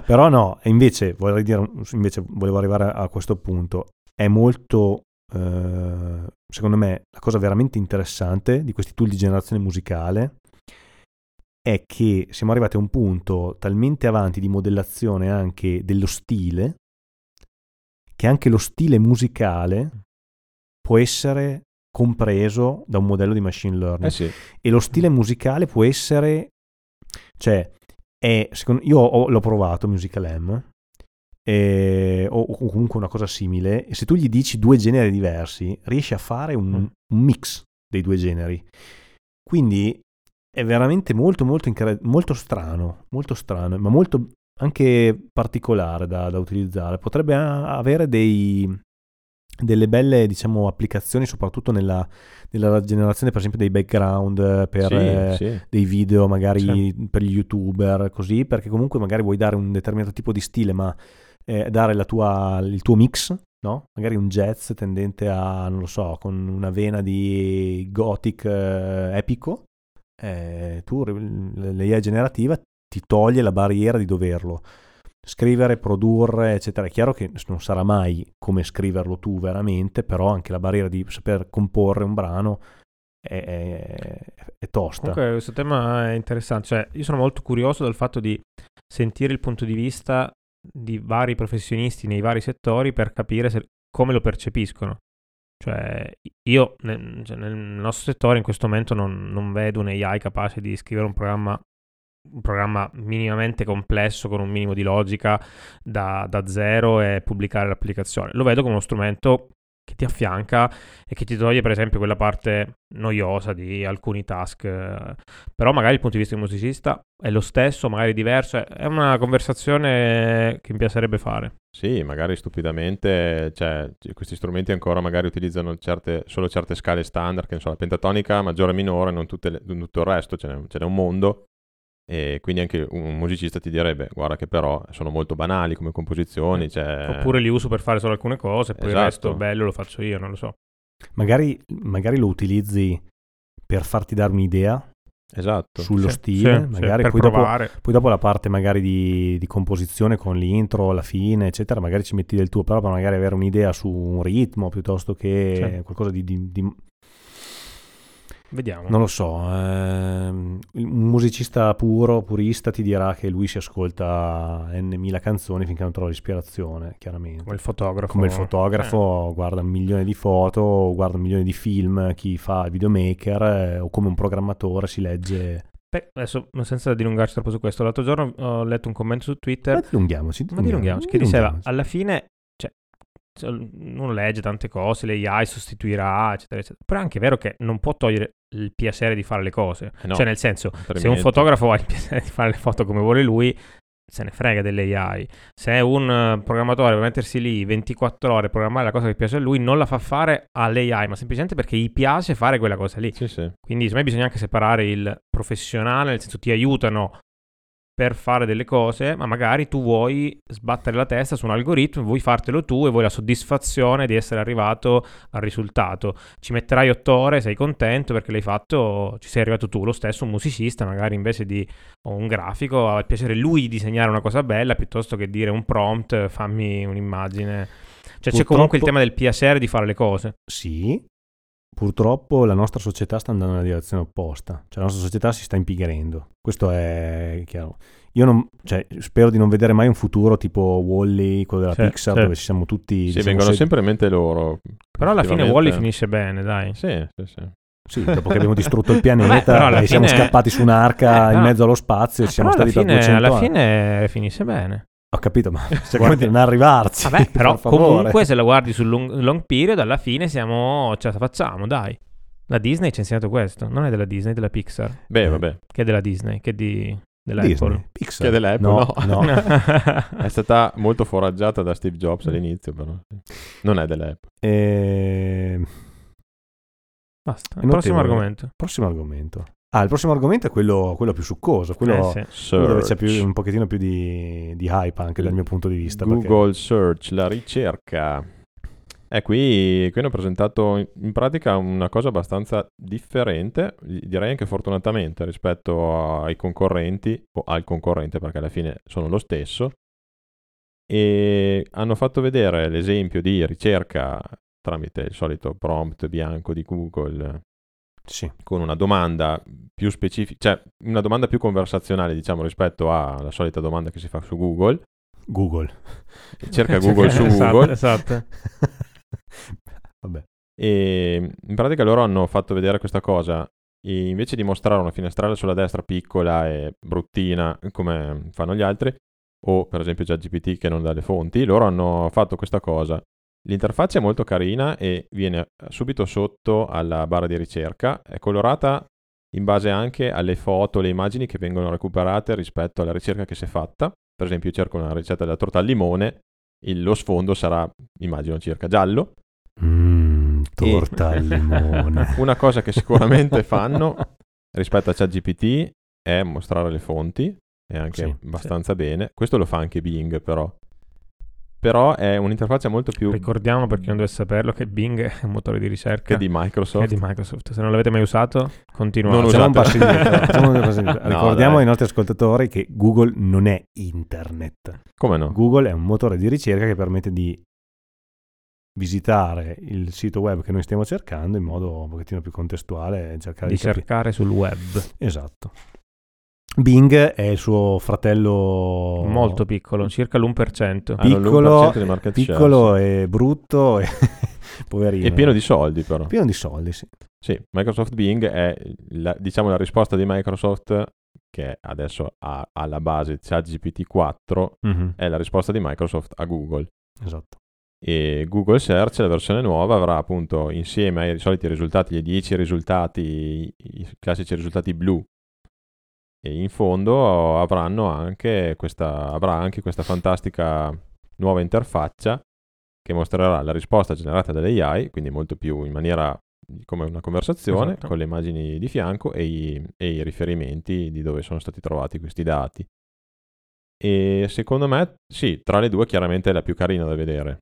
S1: [LAUGHS] Però no, invece, vorrei dire, invece volevo arrivare a questo punto. È molto, eh, secondo me, la cosa veramente interessante di questi tool di generazione musicale è che siamo arrivati a un punto talmente avanti di modellazione anche dello stile, che anche lo stile musicale può essere compreso da un modello di machine learning.
S3: Eh sì,
S1: e lo stile musicale può essere cioè è, secondo, io ho- l'ho provato Musical M e- o, o comunque una cosa simile e se tu gli dici due generi diversi riesci a fare un,
S2: Mm.
S1: un mix dei due generi. Quindi è veramente molto molto, incre- molto strano molto strano ma molto anche particolare da, da utilizzare potrebbe avere dei delle belle diciamo applicazioni soprattutto nella, nella generazione per esempio dei background eh, per
S3: sì,
S1: eh,
S3: sì.
S1: dei video magari per gli youtuber così perché comunque magari vuoi dare un determinato tipo di stile ma eh, dare la tua, il tuo mix no? magari un jazz tendente a non lo so con una vena di gothic eh, epico eh, tu l'AI generativa ti toglie la barriera di doverlo scrivere, produrre, eccetera. È chiaro che non sarà mai come scriverlo tu veramente, però anche la barriera di saper comporre un brano è, è- è tosta.
S2: Comunque questo tema è interessante, cioè io sono molto curioso del fatto di sentire il punto di vista di vari professionisti nei vari settori per capire se- come lo percepiscono. Cioè io nel, cioè, nel nostro settore in questo momento non, non vedo un AI capace di scrivere un programma, un programma minimamente complesso con un minimo di logica da, da zero e pubblicare l'applicazione. Lo vedo come uno strumento che ti affianca e che ti toglie per esempio quella parte noiosa di alcuni task. Però magari il punto di vista un musicista è lo stesso, magari diverso. È una conversazione che mi piacerebbe fare.
S3: Sì, magari stupidamente, cioè, questi strumenti ancora magari utilizzano certe- solo certe scale standard, che ne so, la pentatonica maggiore e minore, non le- non tutto il resto, ce n'è, ce n'è un mondo. E quindi anche un musicista ti direbbe, guarda che però sono molto banali come composizioni, cioè...
S2: Oppure li uso per fare solo alcune cose, poi
S3: Esatto.
S2: il resto bello lo faccio io, non lo so.
S1: Magari, magari lo utilizzi per farti dare un'idea
S3: Esatto.
S1: sullo
S2: Sì,
S1: stile,
S2: sì, sì,
S1: magari
S2: per
S1: poi dopo,
S2: provare.
S1: poi dopo la parte magari di, di composizione con l'intro, la fine, eccetera, magari ci metti del tuo, però per magari avere un'idea su un ritmo piuttosto che
S2: Sì.
S1: qualcosa di, di- di-
S2: Vediamo.
S1: non lo so, ehm, un musicista puro, purista ti dirà che lui si ascolta n mila canzoni finché non trova l'ispirazione, chiaramente.
S2: Come il fotografo.
S1: Come il fotografo guarda un milione di foto, guarda un milione di film, chi fa il videomaker eh, o come un programmatore si legge.
S2: Beh, adesso, senza dilungarci troppo su questo, l'altro giorno ho letto un commento su Twitter
S1: Ma dilunghiamoci,
S2: Ma dilunghiamoci, che diceva,
S1: dilunghiamoci.
S2: alla fine, cioè, uno legge tante cose, l'AI sostituirà, eccetera, eccetera. Però è anche vero che non può togliere il piacere di fare le cose.
S3: Eh no,
S2: cioè, nel senso, se un
S3: altrimenti-
S2: fotografo ha il piacere di fare le foto come vuole lui, se ne frega dell'AI. Se un eh, programmatore vuole mettersi lì 24 ore a programmare la cosa che piace a lui, non la fa fare all'AI, ma semplicemente perché gli piace fare quella cosa lì.
S3: Sì, sì.
S2: Quindi secondo me bisogna anche separare il professionale, nel senso ti aiutano per fare delle cose, ma magari tu vuoi sbattere la testa su un algoritmo, vuoi fartelo tu e vuoi la soddisfazione di essere arrivato al risultato. Ci metterai otto ore, sei contento perché l'hai fatto, ci sei arrivato tu. Lo stesso un musicista, magari invece di un grafico, ha il piacere lui di disegnare una cosa bella piuttosto che dire un prompt, fammi un'immagine. Cioè c'è comunque il
S1: Purtroppo-
S2: tema del piacere di fare le cose.
S1: Sì, purtroppo la nostra società sta andando nella direzione opposta, cioè la nostra società si sta impigrendo, questo è chiaro. Io non, cioè, spero di non vedere mai un futuro tipo Wall-E, quello della
S2: Sì,
S1: Pixar,
S2: sì.
S1: dove ci siamo tutti...
S3: Sì,
S1: diciamo,
S3: vengono
S1: se-
S3: sempre in mente loro.
S2: Però alla fine. Wally finisce bene, dai.
S3: Sì, sì, sì.
S1: Sì, dopo [LAUGHS] che abbiamo distrutto il pianeta [LAUGHS]
S2: Vabbè,
S1: e siamo
S2: fine-
S1: scappati su un'arca
S2: Eh,
S1: in mezzo allo spazio e
S2: Eh,
S1: siamo stati
S2: fine,
S1: per 200
S2: alla
S1: anni.
S2: fine finisce bene.
S1: Ho capito, ma [LAUGHS] cerchiamo di non arrivarci.
S2: Vabbè, [LAUGHS] però comunque se la guardi sul long, long period, alla fine siamo, ce la facciamo, dai. La Disney ci ha insegnato questo, non è della Disney, è della Pixar,
S3: Beh,
S1: Eh.
S3: vabbè.
S2: che è della Disney, che è di, della
S1: Disney,
S2: Apple.
S1: Pixar.
S3: Che è dell'Apple,
S1: no,
S3: no.
S1: no. [LAUGHS]
S3: È stata molto foraggiata da Steve Jobs all'inizio, però. Non è dell'Apple.
S1: Eh,
S2: Basta,
S1: È
S2: prossimo
S1: notevole.
S2: argomento.
S1: prossimo argomento. Ah, il prossimo argomento è quello, quello più succoso, quello,
S2: Eh, sì.
S1: quello dove c'è più- un pochettino più di, di hype anche dal mio punto di vista. perché-
S3: Google Search, la ricerca. Eh, qui, qui hanno presentato in pratica una cosa abbastanza differente, direi anche fortunatamente rispetto ai concorrenti, o al concorrente perché alla fine sono lo stesso, e hanno fatto vedere l'esempio di ricerca tramite il solito prompt bianco di Google
S1: sì.
S3: con una domanda più specifica, cioè una domanda più conversazionale diciamo rispetto alla solita domanda che si fa su Google.
S1: Google.
S3: Cerca [LAUGHS] Google su
S2: esatto,
S3: Google.
S2: Esatto. [LAUGHS]
S1: Vabbè.
S3: E in pratica loro hanno fatto vedere questa cosa. E invece di mostrare una finestrella sulla destra piccola e bruttina come fanno gli altri, o per esempio già GPT che non dà le fonti, loro hanno fatto questa cosa. L'interfaccia è molto carina e viene subito sotto alla barra di ricerca, è colorata in base anche alle foto, le immagini che vengono recuperate rispetto alla ricerca che si è fatta. Per esempio, io cerco una ricetta della torta al limone, il, lo sfondo sarà, immagino, circa giallo.
S1: Mm, torta al limone. [LAUGHS]
S3: Una cosa che sicuramente [LAUGHS] fanno rispetto a ChatGPT è mostrare le fonti, e anche
S1: Sì,
S3: abbastanza bene. Questo lo fa anche Bing, però. Però è un'interfaccia molto più
S2: Ricordiamo per chi non dovesse saperlo che Bing è un motore di ricerca
S3: che di Microsoft.
S2: che è di Microsoft. Se non l'avete mai usato, continuate.
S3: Non
S1: un
S3: usate-
S1: passo [LAUGHS] indietro. facciamo un passo indietro.
S3: No,
S1: Ricordiamo
S3: dai.
S1: ai nostri ascoltatori che Google non è internet.
S3: Come no?
S1: Google è un motore di ricerca che permette di visitare il sito web che noi stiamo cercando in modo un pochettino più contestuale cercare
S2: di
S1: di, capire.
S2: cercare sul web.
S1: Esatto. Bing è il suo fratello
S2: Molto piccolo, circa l'1%.
S3: Hanno
S1: piccolo-
S3: l'1% di market share,
S1: piccolo e brutto e [LAUGHS] poverino.
S3: e pieno di soldi, però.
S1: Pieno di soldi, sì.
S3: Sì, Microsoft Bing è la, diciamo la risposta di Microsoft che adesso ha alla base ChatGPT 4
S1: Mhm,
S3: è la risposta di Microsoft a Google.
S1: Esatto.
S3: E Google Search, la versione nuova, avrà appunto insieme ai soliti risultati, gli 10 risultati, i classici risultati blu, e in fondo avranno anche questa, avrà anche questa fantastica nuova interfaccia che mostrerà la risposta generata dall'AI, quindi molto più in maniera come una conversazione,
S2: Esatto.
S3: con le immagini di fianco e i, e i riferimenti di dove sono stati trovati questi dati. E secondo me, sì, tra le due chiaramente è la più carina da vedere.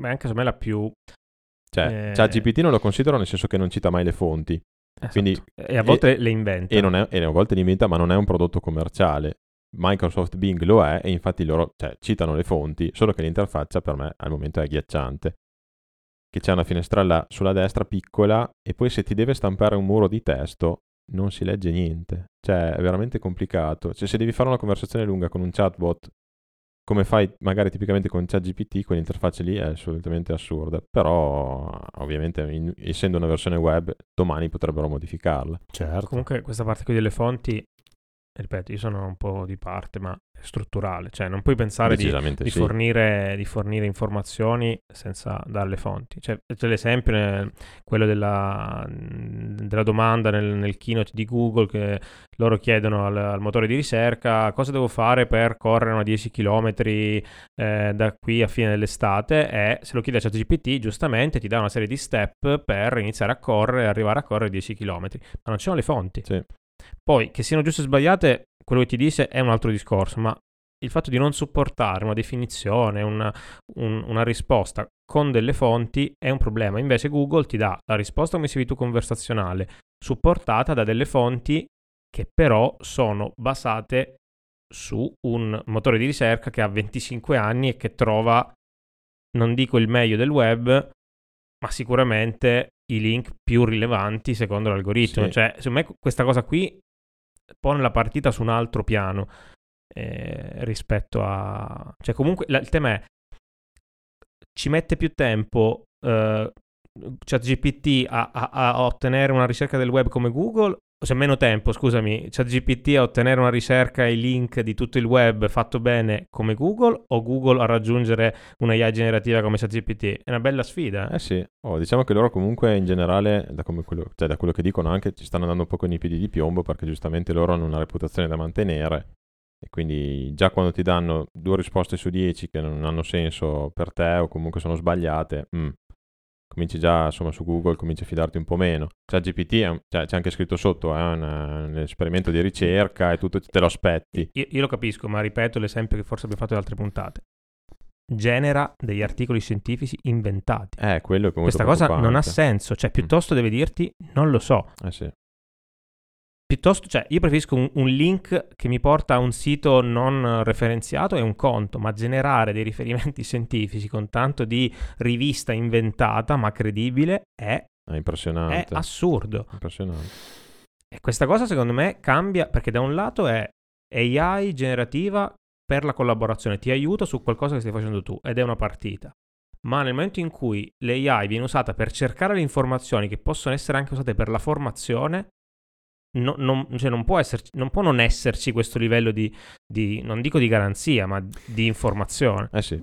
S2: Beh, anche secondo me la più...
S3: Cioè,
S2: Eh.
S3: ChatGPT non lo considero nel senso che non cita mai le fonti
S2: esatto.
S3: Quindi-
S2: e a volte le inventa.
S3: e, non è, e a volte li inventa, ma non è un prodotto commerciale. Microsoft Bing lo è e infatti loro cioè, citano le fonti, solo che l'interfaccia per me al momento è agghiacciante. Che c'è una finestrella sulla destra piccola e poi se ti deve stampare un muro di testo non si legge niente. Cioè è veramente complicato. Cioè se devi fare una conversazione lunga con un chatbot come fai magari tipicamente con ChatGPT, quell'interfaccia lì è assolutamente assurda. Però ovviamente in- essendo una versione web domani potrebbero modificarla.
S1: Certo.
S2: Comunque questa parte qui delle fonti, ripeto, io sono un po' di parte, ma è strutturale. Cioè non puoi pensare di, di
S3: sì.
S2: fornire, di fornire informazioni senza dare le fonti. Cioè, c'è l'esempio, nel- quello della, della domanda nel, nel keynote di Google che loro chiedono al, al motore di ricerca cosa devo fare per correre una 10 km da qui a fine dell'estate e se lo chiede a ChatGPT giustamente ti dà una serie di step per iniziare a correre arrivare a correre 10 km, ma non ci sono le fonti.
S3: Sì.
S2: Poi che siano giuste o sbagliate, quello che ti dice è un altro discorso, ma il fatto di non supportare una definizione, una, un- una risposta con delle fonti è un problema. Invece Google ti dà la risposta, come tu, conversazionale, supportata da delle fonti che però sono basate su un motore di ricerca che ha 25 anni e che trova, non dico il meglio del web, ma sicuramente i link più rilevanti secondo l'algoritmo.
S3: Sì.
S2: Cioè, secondo me questa cosa qui pone la partita su un altro piano eh, rispetto a... Cioè, comunque la- il tema è ci mette più tempo eh, ChatGPT a, a- a ottenere una ricerca del web come Google c'è meno tempo, scusami, ChatGPT a ottenere una ricerca e i link di tutto il web fatto bene come Google o Google a raggiungere una IA generativa come ChatGPT? È una bella sfida.
S3: Eh sì, Oh, diciamo che loro comunque in generale, da, quello, cioè da quello che dicono anche, ci stanno andando un po' con i piedi di piombo perché giustamente loro hanno una reputazione da mantenere e quindi già quando ti danno due risposte su dieci che non hanno senso per te o comunque sono sbagliate, mm, cominci già insomma su Google, cominci a fidarti un po' meno. Cioè GPT è un- cioè, c'è anche scritto sotto, è un, un esperimento di ricerca e tutto te lo aspetti.
S2: Io, io lo capisco, ma ripeto l'esempio che forse abbiamo fatto in altre puntate. genera degli articoli scientifici inventati.
S3: Eh, quello è
S2: Questa cosa non ha senso, cioè piuttosto deve dirti non lo so.
S3: Eh sì.
S2: Piuttosto, cioè, io preferisco un, un link che mi porta a un sito non referenziato e un conto, ma generare dei riferimenti [LAUGHS] scientifici con tanto di rivista inventata ma credibile è,
S3: È
S2: è
S3: impressionante.
S2: assurdo.
S3: impressionante.
S2: E questa cosa secondo me cambia perché da un lato è AI generativa per la collaborazione, ti aiuta su qualcosa che stai facendo tu ed è una partita. Ma nel momento in cui l'AI viene usata per cercare le informazioni che possono essere anche usate per la formazione, no- non, cioè non può esserci, non può non esserci questo livello di, di- non dico di garanzia, ma di informazione.
S3: Eh sì.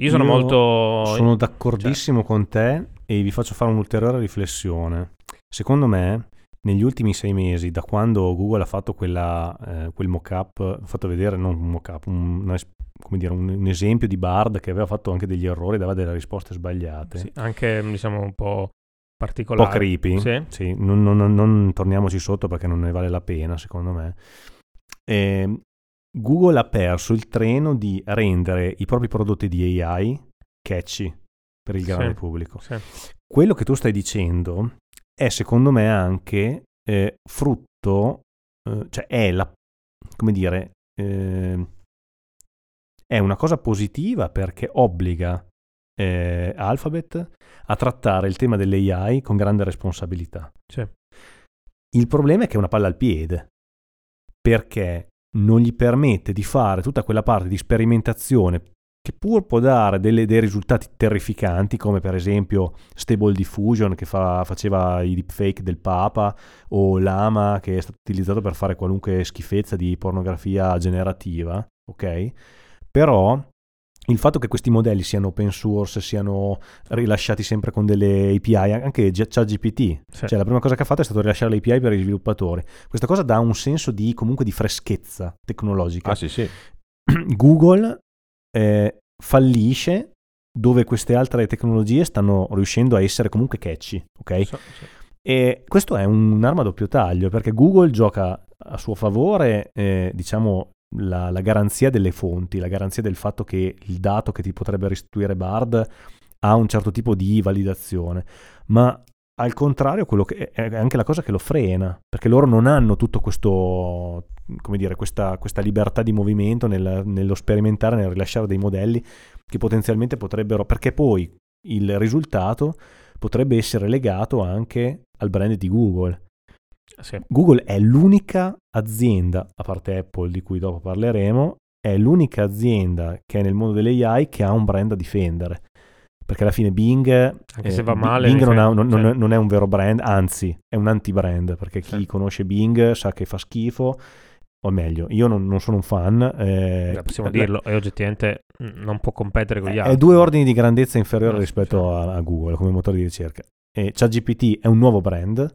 S2: Io sono
S1: Io
S2: molto...
S1: Sono d'accordissimo con te e vi faccio fare un'ulteriore riflessione. Secondo me, negli ultimi sei mesi, da quando Google ha fatto quella, eh, quel mock-up, ha fatto vedere, non un mock-up, un, una come dire, un, un esempio di Bard che aveva fatto anche degli errori, dava delle risposte sbagliate.
S2: sì, anche diciamo un po'
S1: Un
S2: particolare.
S1: po' creepy.
S2: Sì.
S1: Sì, non, non- non- torniamoci sotto perché non ne vale la pena, secondo me. E Google ha perso il treno di rendere i propri prodotti di AI catchy per il
S2: Sì.
S1: grande pubblico.
S2: Sì.
S1: Quello che tu stai dicendo è secondo me anche eh, frutto, eh, cioè è la, come dire, eh, è una cosa positiva perché obbliga eh, Alphabet a trattare il tema dell'AI con grande responsabilità.
S2: Sì.
S1: Il problema è che è una palla al piede, perché non gli permette di fare tutta quella parte di sperimentazione che pur può dare delle- dei risultati terrificanti, come per esempio Stable Diffusion che fa- faceva i deepfake del Papa, o Lama che è stato utilizzato per fare qualunque schifezza di pornografia generativa, ok? Però il fatto che questi modelli siano open source, siano rilasciati sempre con delle API, anche ChatGPT,
S2: Sì.
S1: cioè la prima cosa che ha fatto è stato rilasciare le API per gli sviluppatori. Questa cosa dà un senso di comunque di freschezza tecnologica.
S3: Ah sì, sì. [CLEARS THROAT]
S1: Google eh, fallisce dove queste altre tecnologie stanno riuscendo a essere comunque catchy, ok?
S2: So- sì.
S1: E questo è un'arma a doppio taglio perché Google gioca a suo favore, eh, diciamo, la, la garanzia delle fonti, la garanzia del fatto che il dato che ti potrebbe restituire Bard ha un certo tipo di validazione, ma al contrario è anche la cosa che lo frena, perché loro non hanno tutto questo, come dire, questa, questa libertà di movimento nel- nello sperimentare, nel rilasciare dei modelli che potenzialmente potrebbero, perché poi il risultato potrebbe essere legato anche al brand di Google.
S2: Sì.
S1: Google è l'unica azienda, a parte Apple di cui dopo parleremo, è l'unica azienda che è nel mondo delle AI che ha un brand da difendere. Perché alla fine Bing,
S2: Anche se va male,
S1: Bing non, ha- non-
S2: cioè.
S1: è- non è un vero brand, anzi è un anti-brand, perché chi
S2: Sì.
S1: conosce Bing sa che fa schifo, o meglio, io non, non sono un fan. eh,
S2: Beh, possiamo dirlo, e oggettivamente mm, non può competere con gli
S1: è
S2: altri.
S1: due ordini di grandezza inferiore
S2: No,
S1: rispetto
S2: sì.
S1: a, a Google come motore di ricerca. E ChatGPT è un nuovo brand,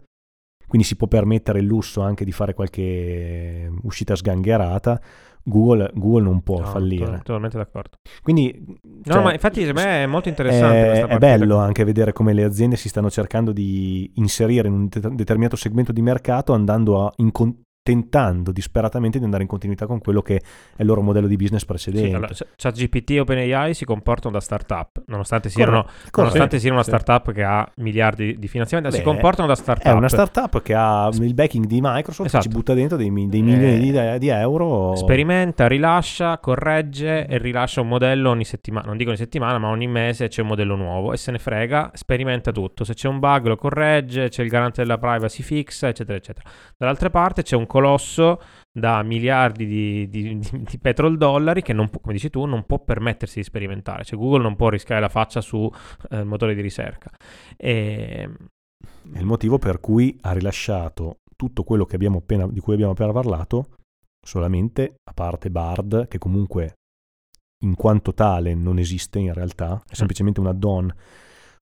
S1: quindi si può permettere il lusso anche di fare qualche uscita sgangherata. Google, Google non può
S2: No,
S1: fallire.
S2: to- Totalmente d'accordo.
S1: Quindi,
S2: No,
S1: cioè,
S2: ma infatti per me è molto interessante
S1: è, è bello anche vedere come le aziende si stanno cercando di inserire in un det- determinato segmento di mercato andando a in con- tentando disperatamente di andare in continuità con quello che è il loro modello di business
S2: Sì,
S1: precedente.
S2: allora, Ch- ChatGPT e OpenAI si comportano da startup, nonostante siano,
S1: Corretto,
S2: nonostante siano una
S3: sì.
S2: startup che ha miliardi di finanziamento, si
S1: Beh,
S2: comportano da startup.
S1: È una startup che ha il backing di Microsoft,
S2: Esatto.
S1: ci butta dentro dei, dei milioni
S2: Eh,
S1: di, di euro.
S2: Sperimenta, rilascia, corregge e rilascia un modello ogni settimana. Non dico ogni settimana, ma ogni mese c'è un modello nuovo e se ne frega, sperimenta tutto. Se c'è un bug lo corregge, c'è il garante della privacy fixa, eccetera, eccetera. Dall'altra parte c'è un colosso da miliardi di, di, di, di petroldollari che, non come dici tu, non può permettersi di sperimentare. Cioè Google non può rischiare la faccia su eh, motore di ricerca. E,
S1: È il motivo per cui ha rilasciato tutto quello che abbiamo appena, di cui abbiamo appena parlato, solamente a parte Bard, che comunque in quanto tale non esiste in realtà, è semplicemente un add-on.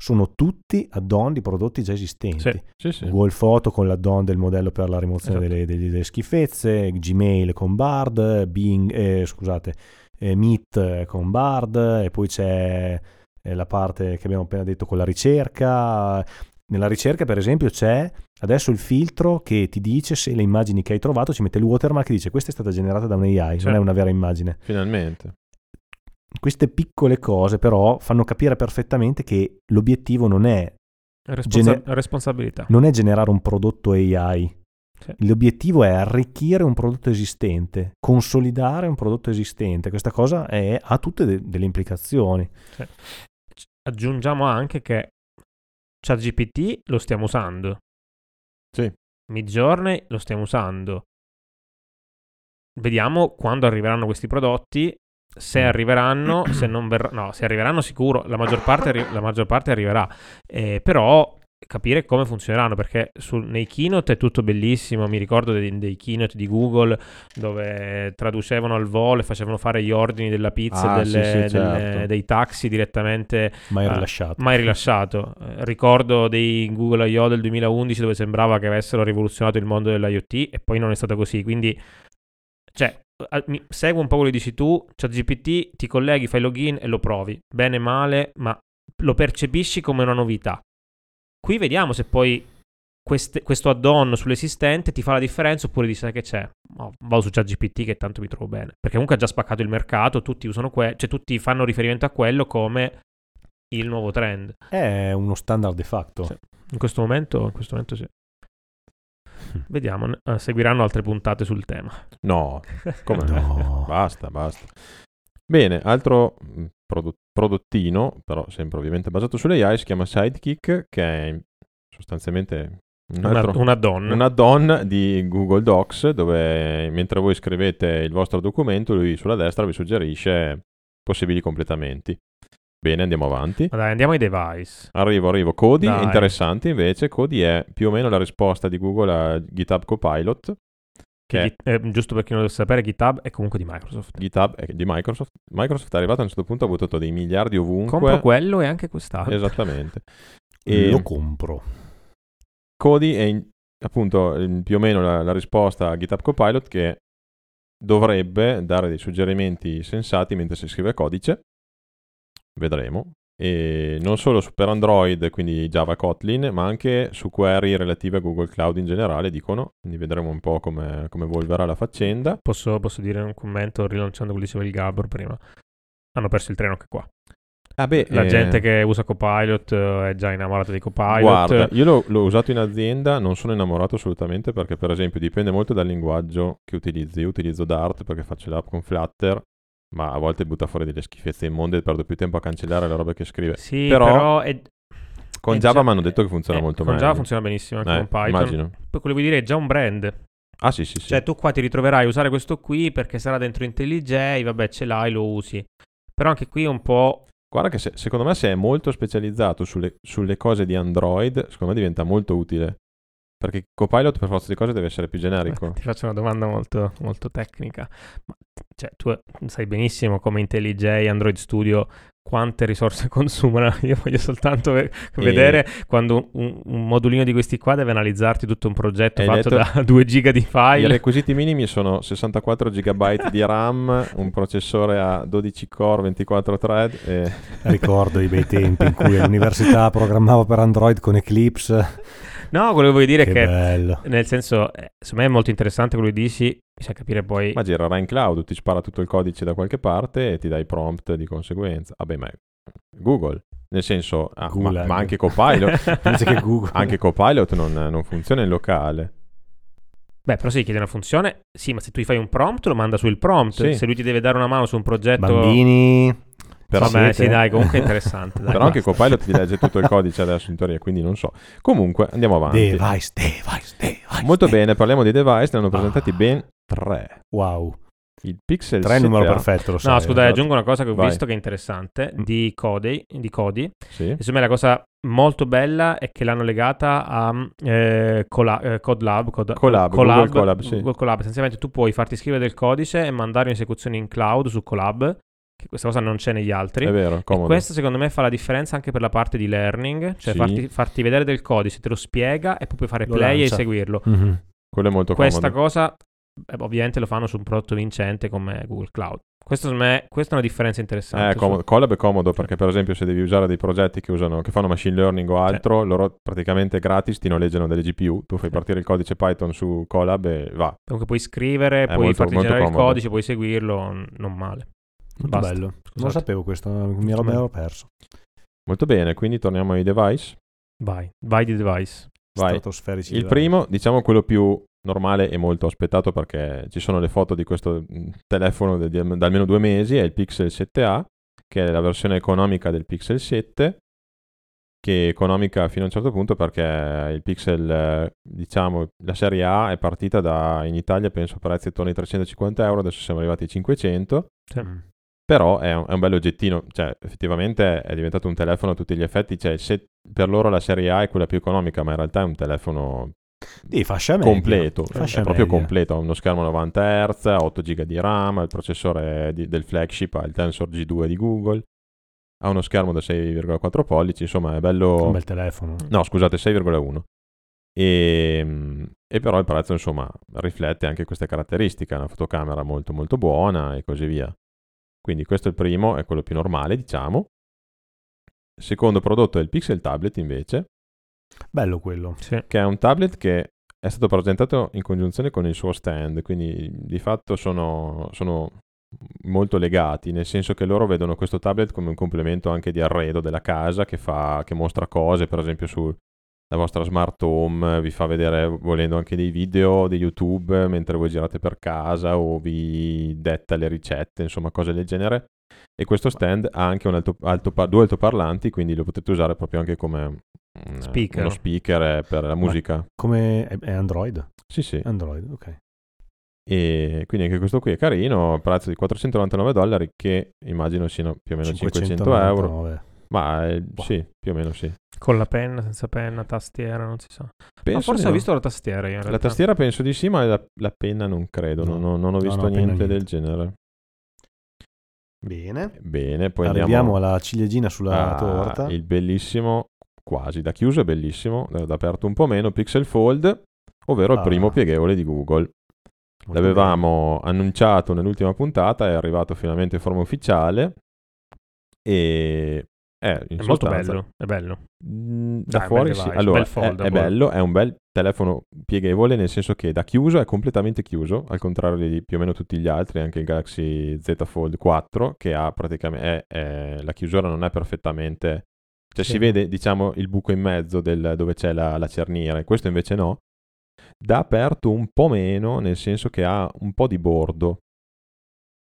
S1: Sono tutti add-on di prodotti già esistenti.
S2: Sì.
S3: Sì, sì.
S1: Google Photo con l'add-on del modello per la rimozione
S2: Esatto.
S1: delle, delle- delle schifezze, Gmail con Bard, Bing, eh, scusate, eh, Meet eh, con Bard, e poi c'è eh, la parte che abbiamo appena detto con la ricerca. Nella ricerca, per esempio, c'è adesso il filtro che ti dice se le immagini che hai trovato ci mette il watermark che dice questa è stata generata da un AI,
S2: Sì.
S1: non è una vera immagine.
S3: Finalmente.
S1: Queste piccole cose però fanno capire perfettamente che l'obiettivo non è,
S2: Responsa-
S1: Gene-
S2: responsabilità.
S1: non è generare un prodotto AI.
S2: Sì.
S1: L'obiettivo è arricchire un prodotto esistente, consolidare un prodotto esistente. Questa cosa è- ha tutte de- delle implicazioni.
S2: C- Aggiungiamo anche che ChatGPT lo stiamo usando.
S3: Sì.
S2: Midjourney lo stiamo usando. Vediamo quando arriveranno questi prodotti. Se
S1: Mm.
S2: arriveranno, [CLEARS THROAT] se non verranno, no, se arriveranno sicuro, la maggior parte, arri- la maggior parte arriverà. Eh, però capire come funzioneranno perché sul- nei keynote è tutto bellissimo. Mi ricordo dei, dei keynote di Google dove traducevano al volo e facevano fare gli ordini della pizza
S3: Ah, sì,
S2: delle-
S3: sì,
S2: delle-
S3: certo.
S2: dei taxi direttamente
S1: Mai
S2: Ah,
S1: rilasciato.
S2: mai [LAUGHS] rilasciato. Eh, ricordo dei Google I.O. del 2011 dove sembrava che avessero rivoluzionato il mondo dell'IoT e poi non è stato così. Quindi, cioè, segui un po' quello che dici tu, ChatGPT, ti colleghi, fai login e lo provi. Bene, male, ma lo percepisci come una novità. Qui vediamo se poi queste- questo add-on sull'esistente ti fa la differenza oppure dici sai che c'è, Oh, vado su ChatGPT che tanto mi trovo bene. Perché comunque ha già spaccato il mercato, tutti usano quello, cioè tutti fanno riferimento a quello come il nuovo trend.
S1: È uno standard de facto.
S2: Sì. In questo momento, in questo momento sì. Vediamo, ne- eh, seguiranno altre puntate sul tema.
S3: No, [LAUGHS] come
S1: No.
S3: basta, basta. Bene, altro mh, prodo- prodottino, però sempre ovviamente basato sull'AI, si chiama Sidekick, che è sostanzialmente un,
S2: Una,
S3: altro,
S2: un add-on.
S3: un add-on di Google Docs, dove mentre voi scrivete il vostro documento, lui sulla destra vi suggerisce possibili completamenti. Bene, andiamo avanti.
S2: Ma dai, andiamo ai device.
S3: Arrivo, arrivo. Cody,
S2: Dai.
S3: interessante invece. Cody è più o meno la risposta di Google a GitHub Copilot, che è
S2: Git- eh, giusto per chi non deve sapere, GitHub è comunque di Microsoft.
S3: GitHub è di Microsoft. Microsoft è arrivato a un certo punto, ha buttato dei miliardi ovunque.
S2: Compro quello e anche quest'altro.
S3: Esattamente. [LAUGHS] E
S1: Lo compro.
S3: Cody è in- appunto più o meno la, la risposta a GitHub Copilot che dovrebbe dare dei suggerimenti sensati mentre si scrive codice. Vedremo. E non solo su per Android, quindi Java Kotlin, ma anche su query relative a Google Cloud in generale, dicono. Quindi vedremo un po' come, come evolverà la faccenda.
S2: Posso, posso dire un commento rilanciando quello che diceva il Gabor prima? Hanno perso il treno anche qua.
S3: Ah beh,
S2: La
S3: eh,
S2: gente che usa Copilot eh, è già innamorata di Copilot.
S3: Guarda, io l'ho, l'ho usato in azienda, non sono innamorato assolutamente perché per esempio dipende molto dal linguaggio che utilizzi. Io utilizzo Dart perché faccio l'app con Flutter, ma a volte butta fuori delle schifezze immonde e perdo più tempo a cancellare le robe che scrive.
S2: Sì,
S3: Però-
S2: però, è-
S3: Con
S2: è
S3: Java
S2: già-
S3: mi hanno detto che funziona
S2: eh,
S3: molto
S2: con
S3: meglio.
S2: Java funziona benissimo anche
S3: Eh,
S2: con Python.
S3: immagino.
S2: Poi quello vuol dire è già un brand.
S3: Ah sì sì sì.
S2: Cioè, tu qua ti ritroverai a usare questo qui perché sarà dentro IntelliJ, vabbè, ce l'hai, lo usi. Però anche qui è un po'.
S3: Guarda che se- secondo me se è molto specializzato sulle, sulle cose di Android, secondo me diventa molto utile. Perché Copilot per forza di cose deve essere più generico. [LAUGHS]
S2: Ti faccio una domanda molto, molto tecnica. Ma, cioè, tu sai benissimo come IntelliJ, Android Studio, quante risorse [LAUGHS] consumano. Io voglio soltanto ve- vedere quando un, un modulino di questi qua deve analizzarti tutto un progetto
S3: Hai
S2: fatto
S3: detto-
S2: da [LAUGHS] 2 giga di
S3: I
S2: file.
S3: requisiti minimi sono 64 GB di RAM, un processore a 12 core, 24 thread e...
S1: Ricordo i bei tempi in cui all'università programmavo per Android con Eclipse.
S2: No, quello che voglio dire
S1: Che
S2: è che,
S1: bello.
S2: nel senso, eh, secondo me è molto interessante quello che dici. Bisogna capire poi.
S3: Ma girerà in cloud, ti spara tutto il codice da qualche parte e ti dai prompt di conseguenza. Vabbè, ma è Google, nel senso, ah, ma, ma anche Copilot, [LAUGHS] anche Copilot non, non funziona in locale.
S2: Beh, però se gli chiede una funzione, sì, ma se tu gli fai un prompt, lo manda sul prompt.
S3: Sì.
S2: Se lui ti deve dare una mano su un progetto.
S1: Bambini.
S3: Però,
S2: Vabbè,
S1: siete?
S2: sì, dai, comunque è interessante. dai,
S3: però anche
S2: basta.
S3: Copilot ti legge tutto il codice adesso in teoria, quindi non so. Comunque, andiamo avanti.
S1: Device, device, device.
S3: Molto
S1: device.
S3: bene, parliamo di device, ne hanno presentati
S1: Ah.
S3: ben tre.
S1: Wow.
S3: Il Pixel
S1: 3 è il numero
S3: 7a,
S1: perfetto, lo sai.
S2: No, scusa, aggiungo una cosa che ho
S3: Vai.
S2: visto che è interessante
S3: Mm.
S2: di Cody, di Cody.
S3: Sì.
S2: Me la cosa molto bella è che l'hanno legata a eh, Cola- eh, CodeLab, Code-
S3: Colab, Google Colab, sì.
S2: Google Colab. Essenzialmente tu puoi farti scrivere del codice e mandare in esecuzione in cloud su Colab, questa cosa non c'è negli altri.
S3: È vero,
S2: E
S3: comodo.
S2: questo secondo me fa la differenza anche per la parte di learning, cioè
S3: Sì.
S2: farti, farti vedere del codice, te lo spiega e poi puoi fare
S1: Lo
S2: play
S1: lancia.
S2: e seguirlo.
S1: Mhm.
S3: Quello è molto
S2: Questa
S3: comodo.
S2: cosa eh, ovviamente lo fanno su un prodotto vincente come Google Cloud. Questo secondo me questa è una differenza interessante.
S3: Eh,
S2: su-
S3: comodo. Colab è comodo perché per esempio se devi usare dei progetti che, usano, che fanno machine learning o altro, loro praticamente gratis ti noleggiano delle GPU, tu fai
S2: Sì.
S3: partire il codice Python su Colab e va.
S2: Comunque puoi scrivere,
S3: È
S2: puoi
S3: molto-
S2: farti
S3: molto
S2: generare il
S3: comodo.
S2: codice, puoi seguirlo, non male.
S1: Molto
S2: Basta,
S1: bello. Non lo
S2: scusate.
S1: sapevo questo, mi ero, me l'ero perso.
S3: Molto bene, quindi torniamo ai device.
S2: Vai, vai di device.
S3: Vai.
S1: Stratosferici.
S3: Il
S1: dai.
S3: primo, diciamo quello più normale e molto aspettato perché ci sono le foto di questo mh, telefono di- da almeno due mesi, è il Pixel 7a, che è la versione economica del Pixel 7, che è economica fino a un certo punto perché il Pixel, eh, diciamo, la serie A è partita da, in Italia penso a prezzi attorno ai 350 euro, adesso siamo arrivati ai 500,
S1: Mm.
S3: Però è un, è un bello oggettino, cioè effettivamente è diventato un telefono a tutti gli effetti, cioè se per loro la serie A è quella più economica, ma in realtà è un telefono
S1: Di fascia media.
S3: completo,
S1: Fascia
S3: è proprio
S1: media.
S3: completo, ha uno schermo 90 Hz, ha 8 GB di RAM, il processore di- del flagship ha il Tensor G2 di Google, ha uno schermo da 6,4 pollici, insomma è bello...
S1: Un bel telefono.
S3: No, scusate, 6,1. E, e però il prezzo, insomma, riflette anche queste caratteristiche, una fotocamera molto molto buona e così via. Quindi questo è il primo, è quello più normale, diciamo. Secondo prodotto è il Pixel Tablet invece,
S1: Bello quello.
S2: Sì.
S3: che è un tablet che è stato presentato in congiunzione con il suo stand, quindi di fatto sono, sono molto legati, nel senso che loro vedono questo tablet come un complemento anche di arredo della casa che, fa, che mostra cose, per esempio sulla vostra smart home, vi fa vedere volendo anche dei video di YouTube mentre voi girate per casa o vi detta le ricette, insomma cose del genere. E questo stand ha anche un alto, altopa- due altoparlanti, quindi lo potete usare proprio anche come un-
S2: Speaker.
S3: uno speaker eh, per la musica.
S1: Come è, è Android?
S3: Sì, sì.
S1: Android, ok.
S3: E quindi anche questo qui è carino, prezzo di 499 dollari che immagino siano più o meno 500 euro.
S1: 599.
S3: Ma eh,
S1: Boh.
S3: sì, più o meno sì.
S2: Con la penna, senza penna, tastiera, non si sa.
S3: Penso
S2: Ma forse ho
S3: no.
S2: visto la tastiera io in
S3: La tastiera penso di sì, ma la, la penna non credo,
S1: No.
S3: non, ho- non ho visto
S1: no,
S3: niente
S1: niente.
S3: del genere.
S1: Bene.
S3: Bene, poi
S1: Arriviamo
S3: andiamo
S1: alla ciliegina sulla
S3: a
S1: torta.
S3: il bellissimo, quasi da chiuso è bellissimo, da, aperto un po' meno, Pixel Fold, ovvero il
S1: Ah.
S3: primo pieghevole di Google.
S1: Molto
S3: L'avevamo annunciato nell'ultima puntata, è arrivato finalmente in forma ufficiale e è, in
S2: È molto bello, è bello.
S3: Mm,
S2: Dai,
S3: da
S2: un
S3: fuori sì. Allora, è- è, bello, è un bel telefono pieghevole nel senso che da chiuso è completamente chiuso, al contrario di più o meno tutti gli altri, anche il Galaxy Z Fold 4 che ha praticamente è- è- la chiusura non è perfettamente cioè
S1: Sì.
S3: si vede diciamo il buco in mezzo del- dove c'è la, la cerniera, questo invece no. Da aperto un po' meno, nel senso che ha un po' di bordo.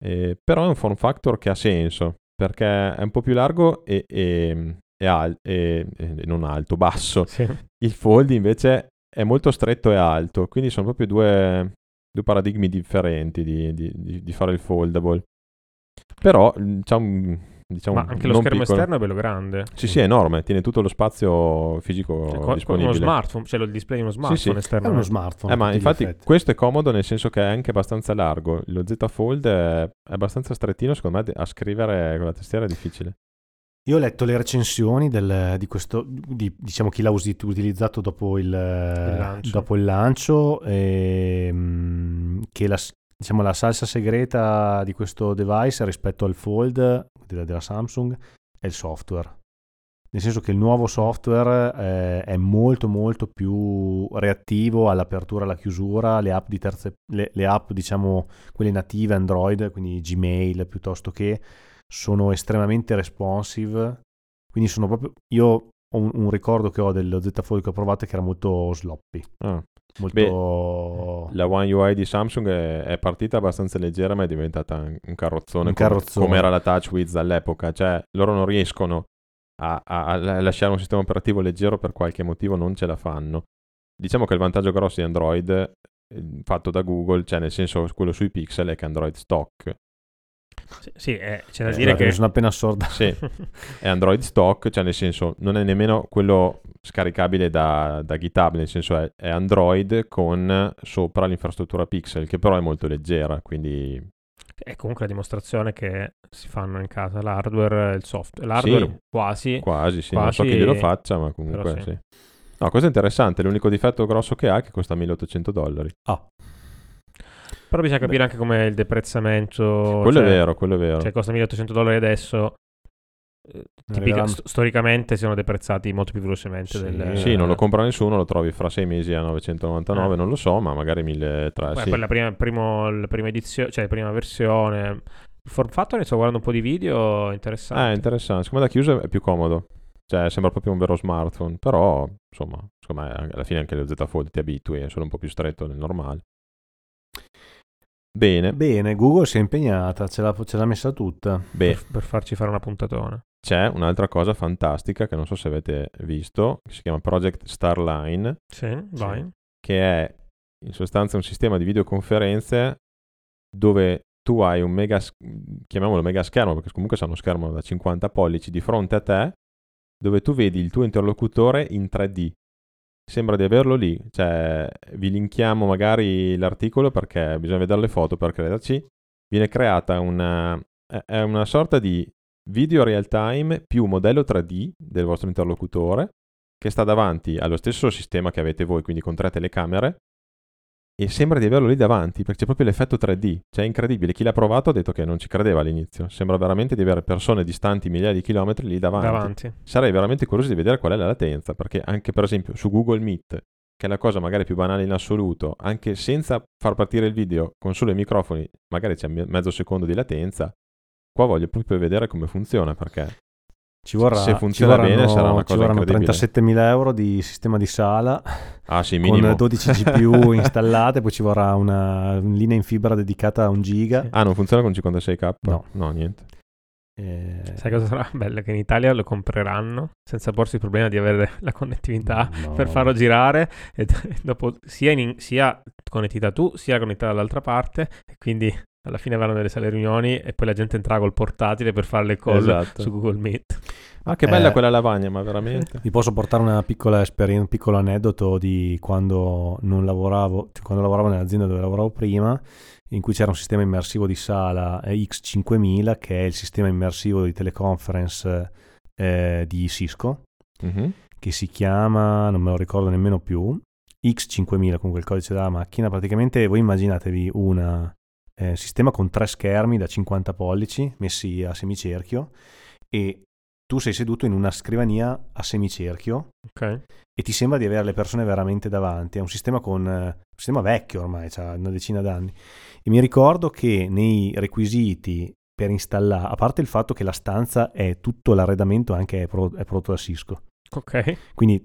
S3: Eh, però è un form factor che ha senso, perché è un po' più largo e, e- e al- e- non alto, basso.
S2: Sì.
S3: Il fold invece è molto stretto e alto, quindi sono proprio due, due paradigmi differenti di, di- di- fare il foldable. Però, diciamo, diciamo
S2: Ma anche lo schermo
S3: piccolo.
S2: esterno è bello grande.
S3: Sì, sì, è enorme, tiene tutto lo spazio fisico
S2: Cioè, con- con
S3: disponibile.
S2: uno smartphone, cioè il display di uno smartphone
S3: sì.
S2: esterno.
S1: È uno smartphone.
S3: Eh, ma infatti
S1: effetti.
S3: questo è comodo nel senso che è anche abbastanza largo. Lo Z Fold è, abbastanza strettino, secondo me a scrivere con la tastiera è difficile.
S1: Io ho letto le recensioni del- di questo, di, diciamo chi l'ha usi- utilizzato dopo il,
S2: lancio.
S1: dopo il lancio, ehm, che la, diciamo, la salsa segreta di questo device rispetto al Fold della, Samsung è il software. Nel senso che il nuovo software eh, è molto molto più reattivo all'apertura e alla chiusura, le app di terze, le, le app diciamo quelle native Android, quindi Gmail piuttosto che sono estremamente responsive. Quindi sono proprio. Io ho un, un ricordo che ho dello Z Fold che ho provato che era molto sloppy.
S3: Ah.
S1: Molto.
S3: La One UI di Samsung è, è partita abbastanza leggera, ma è diventata un carrozzone,
S1: Un
S3: come-
S1: carrozzone.
S3: come era la TouchWiz all'epoca. Cioè, loro non riescono a, a- a lasciare un sistema operativo leggero per qualche motivo, non ce la fanno. Diciamo che il vantaggio grosso di Android eh, fatto da Google, cioè nel senso quello sui pixel, è che Android stock
S2: Sì, sì, eh, c'è da
S1: Eh,
S2: dire che...
S1: sono appena sorda.
S3: Sì, è Android stock, cioè nel senso non è nemmeno quello scaricabile da, da GitHub, nel senso è, è Android con sopra l'infrastruttura Pixel, che però è molto leggera, quindi
S2: È comunque la dimostrazione che si fanno in casa l'hardware e il software. L'hardware
S3: Sì.
S2: quasi.
S3: quasi, sì, non so
S2: Quasi-
S3: chi glielo faccia, ma comunque
S2: sì.
S3: sì. No, questo è interessante, l'unico difetto grosso che ha è che costa 1800 dollari.
S1: Ah,
S2: Però bisogna capire anche come il deprezzamento.
S3: quello
S2: cioè,
S3: è vero, quello è vero.
S2: Cioè, costa 1800 dollari adesso. eh, tipica- st- storicamente sono deprezzati molto più velocemente.
S1: Sì.
S2: del,
S3: sì, non lo compra nessuno, lo trovi fra sei mesi a 999,
S2: Eh.
S3: non lo so, ma magari 1300,
S2: Poi
S3: sì.
S2: poi la prima, primo- la prima edizione, cioè la prima versione, Form Factory sto guardando un po' di video, interessante.
S3: Eh, interessante. Secondo me da chiuso è più comodo. Cioè, sembra proprio un vero smartphone. Però, insomma, secondo me alla fine anche lo Z Fold ti abitui, è solo un po' più stretto del normale. Bene.
S1: Bene, Google si è impegnata, ce l'ha, ce l'ha messa tutta.
S3: Beh,
S2: per, per farci fare una puntatona.
S3: c'è un'altra cosa fantastica che non so se avete visto, che si chiama Project Starline,
S2: Sì, vai.
S3: che è in sostanza un sistema di videoconferenze dove tu hai un mega, chiamiamolo mega schermo, perché comunque sarà uno schermo da 50 pollici di fronte a te, dove tu vedi il tuo interlocutore in 3D. Sembra di averlo lì, cioè vi linkiamo magari l'articolo perché bisogna vedere le foto per crederci. Viene creata una, è- una sorta di video real time più modello 3D del vostro interlocutore che sta davanti allo stesso sistema che avete voi, quindi con tre telecamere, e sembra di averlo lì davanti, perché c'è proprio l'effetto 3D. Cioè è incredibile, chi l'ha provato ha detto che non ci credeva all'inizio. Sembra veramente di avere persone distanti migliaia di chilometri lì davanti.
S2: Davanti.
S3: Sarei veramente curioso di vedere qual è la latenza, perché anche per esempio su Google Meet, che è la cosa magari più banale in assoluto, anche senza far partire il video con solo i microfoni, magari c'è me- mezzo secondo di latenza, qua voglio proprio vedere come funziona, perché
S1: Ci vorrà,
S3: Se funziona
S1: ci vorranno-
S3: bene sarà una
S1: ci
S3: cosa
S1: vorranno
S3: incredibile.
S1: 37.000 euro di sistema di sala
S3: ah sì, minimo.
S1: con 12 GPU installate, poi ci vorrà una, linea in fibra dedicata a un giga.
S2: Sì.
S3: Ah, non funziona con 56k?
S1: No.
S3: No, niente.
S1: Eh,
S2: Sai cosa sarà bello? Che in Italia lo compreranno senza porsi il problema di avere la connettività
S1: no.
S2: per farlo girare e [LAUGHS] dopo sia, in- sia connettività tu sia connettività dall'altra parte e quindi alla fine avranno delle sale riunioni e poi la gente entra col portatile per fare le call
S3: Esatto.
S2: su Google Meet.
S3: Ah, che bella
S1: Eh.
S3: quella lavagna, ma veramente.
S1: Vi posso portare una piccola esperienza, un piccolo aneddoto di quando non lavoravo, cioè quando lavoravo nell'azienda dove lavoravo prima, in cui c'era un sistema immersivo di sala eh, X5000, che è il sistema immersivo di teleconference eh, di Cisco,
S3: Mhm.
S1: che si chiama, non me lo ricordo nemmeno più, X5000, comunque il codice della macchina. Praticamente voi immaginatevi un sistema con tre schermi da 50 pollici messi a semicerchio e tu sei seduto in una scrivania a semicerchio
S2: Ok?
S1: e ti sembra di avere le persone veramente davanti. È un sistema con eh, un sistema vecchio ormai, ha una decina d'anni. E mi ricordo che nei requisiti per installare, a parte il fatto che la stanza è tutto l'arredamento anche è, pro- è prodotto da Cisco.
S2: Ok.
S1: Quindi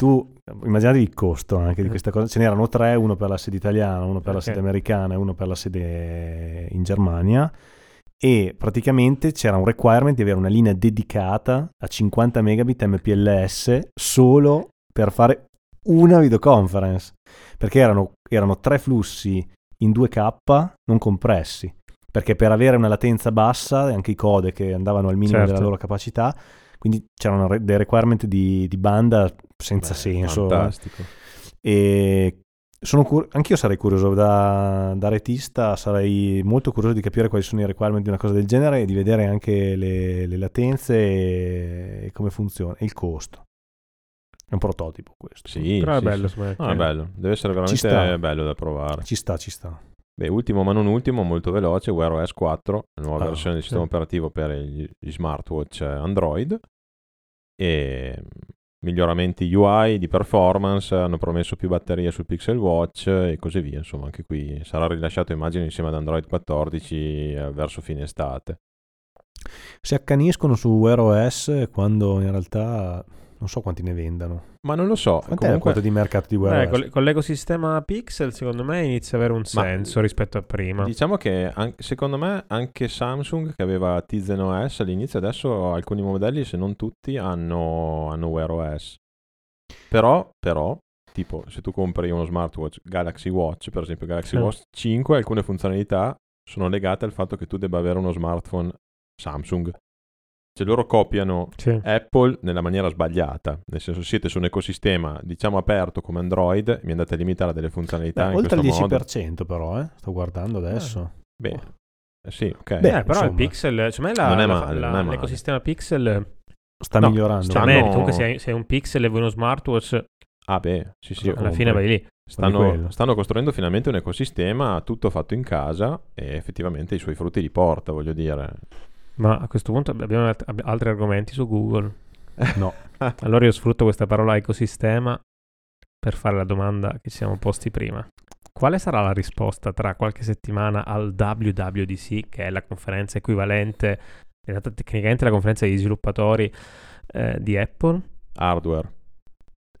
S1: tu immaginatevi il costo anche di questa cosa. Ce n'erano tre, uno per la sede italiana, uno per la
S2: Ok.
S1: sede americana e uno per la sede in Germania. E praticamente c'era un requirement di avere una linea dedicata a 50 megabit MPLS solo per fare una videoconference. Perché erano, erano tre flussi in 2K non compressi. Perché per avere una latenza bassa, anche i code che andavano al minimo
S2: Certo.
S1: della loro capacità, quindi c'erano re- dei requirement di, di banda senza
S3: Beh,
S1: senso.
S3: Fantastico.
S1: E sono cur- anch'io sarei curioso da, da retista, sarei molto curioso di capire quali sono i requirement di una cosa del genere e di vedere anche le, le latenze e, e come funziona e il costo. È un prototipo questo.
S3: Sì,
S2: Però è
S3: sì,
S2: bello,
S3: sì. No, è bello. Deve essere veramente bello da provare.
S1: Ci sta, ci sta.
S3: Beh, ultimo ma non ultimo, molto veloce, Wear OS 4, la nuova
S1: Ah,
S3: versione del sistema
S2: sì.
S3: operativo per gli, gli smartwatch Android e mm, miglioramenti UI di performance, hanno promesso più batterie sul Pixel Watch e così via, insomma anche qui sarà rilasciato immagino insieme ad Android 14 eh, verso fine estate.
S1: Si accaniscono su Wear OS quando in realtà non so quanti ne vendano.
S3: Ma non lo so,
S1: Quant'è
S3: comunque
S1: quota di mercato di Wear
S2: Eh,
S1: OS?
S2: con l'ecosistema Pixel, secondo me, inizia ad avere un
S3: Ma-
S2: senso rispetto a prima.
S3: Diciamo che an- secondo me anche Samsung che aveva Tizen OS all'inizio adesso alcuni modelli se non tutti hanno, hanno Wear OS. Però, però, tipo se tu compri uno smartwatch Galaxy Watch, per esempio Galaxy
S2: Sì.
S3: Watch 5, alcune funzionalità sono legate al fatto che tu debba avere uno smartphone Samsung. Cioè loro copiano
S2: Sì.
S3: Apple nella maniera sbagliata, nel senso siete su un ecosistema diciamo aperto come Android, mi andate a limitare delle funzionalità
S1: Beh,
S3: in
S1: oltre il
S3: questo
S1: 10%
S3: modo.
S1: però, eh? sto guardando adesso.
S3: Beh, eh sì, ok.
S1: Beh,
S2: Eh, però il
S1: insomma.
S2: Pixel, cioè, me la-
S3: Non è
S2: la-
S3: male,
S2: la-
S3: non è male.
S2: l'ecosistema Pixel
S1: Sta
S3: No,
S1: migliorando.
S2: cioè,
S3: stanno-
S2: meriti. Comunque, se hai, se hai un Pixel e vuoi uno smartwatch,
S3: Ah beh, sì sì.
S2: alla fine vai lì.
S3: Stanno, stanno costruendo finalmente un ecosistema tutto fatto in casa e effettivamente i suoi frutti li porta, voglio dire.
S2: Ma a questo punto abbiamo alt- ab- altri argomenti su Google. [LAUGHS]
S1: No.
S2: Allora io sfrutto questa parola ecosistema per fare la domanda che ci siamo posti prima. quale sarà la risposta tra qualche settimana al WWDC, che è la conferenza equivalente, in realtà tecnicamente la conferenza degli sviluppatori eh, di Apple?
S3: Hardware.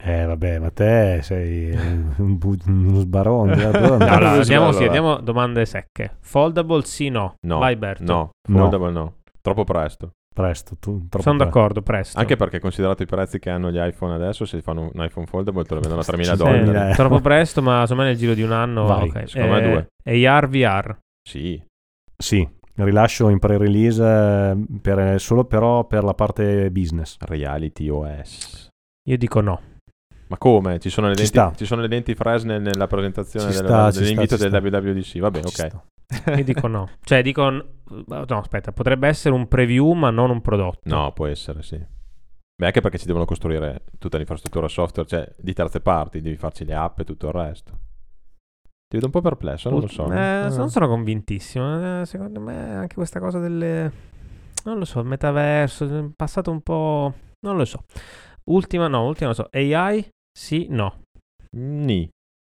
S1: Eh vabbè, ma te sei un, bu- uno sbarone. [LAUGHS]
S2: No, no,
S3: Allora,
S2: andiamo, sì,
S3: allora.
S2: andiamo domande secche. Foldable sì, no.
S3: No,
S2: Vai Berto.
S3: No,
S1: No.
S3: foldable no. Troppo presto.
S1: Presto, tu troppo
S2: Sono
S1: presto.
S2: d'accordo, presto.
S3: Anche perché considerato i prezzi che hanno gli iPhone adesso, se fanno un iPhone foldable te lo vendono a 3.000
S1: Sì,
S3: dollari.
S1: Eh.
S2: Troppo presto, ma secondo me nel giro di un anno...
S1: Vai,
S2: ok.
S3: secondo me
S2: Eh,
S3: due.
S2: E AR, VR.
S3: Sì,
S1: Sì, rilascio in pre-release eh, per- solo però per la parte business.
S3: Reality OS.
S2: Io dico no.
S3: Ma come? Ci sono le
S1: Ci
S3: ci sono le lenti Fresnel nella presentazione
S1: Ci sta, ci
S3: dell'invito
S1: sta, ci
S3: del
S1: sta.
S3: WWDC? Vabbè,
S1: Ci
S3: ok.
S1: sta.
S2: Io dico no. Cioè, dico... No, aspetta, potrebbe essere un preview, ma non un prodotto.
S3: No, può essere, sì. Beh, anche perché ci devono costruire tutta l'infrastruttura software, cioè di terze parti, devi farci le app e tutto il resto. Ti vedo un po' perplesso, non lo so.
S2: Eh,
S3: Ah.
S2: Non sono convintissimo. Eh, secondo me anche questa cosa delle... Non lo so, il metaverso, è passato un po'... Non lo so. Ultima, no, ultima, non so. AI? Sì, no.
S3: Ni.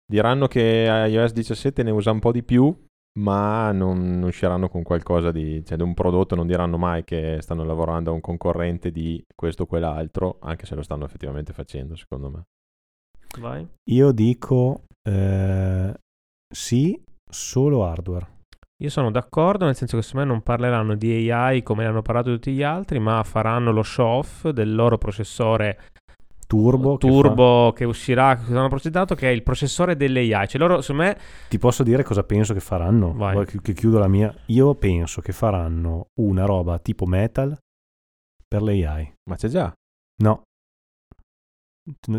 S3: Diranno che iOS 17 ne usa un po' di più, ma non non usciranno con qualcosa di... cioè di un prodotto, non diranno mai che stanno lavorando a un concorrente di questo o quell'altro, anche se lo stanno effettivamente facendo, secondo me.
S2: Vai.
S1: Io dico eh, sì, solo hardware.
S2: Io sono d'accordo, nel senso che secondo me non parleranno di AI come ne hanno parlato tutti gli altri, ma faranno lo show off del loro processore
S1: Turbo. che
S2: turbo che, uscirà, che hanno progettato, che è il processore delle AI. Cioè loro, secondo me,
S1: Ti posso dire cosa penso che faranno?
S2: Vai.
S1: Vuoi che, che chiudo la mia. Io penso che faranno una roba tipo metal per le AI.
S3: Ma c'è già.
S1: No.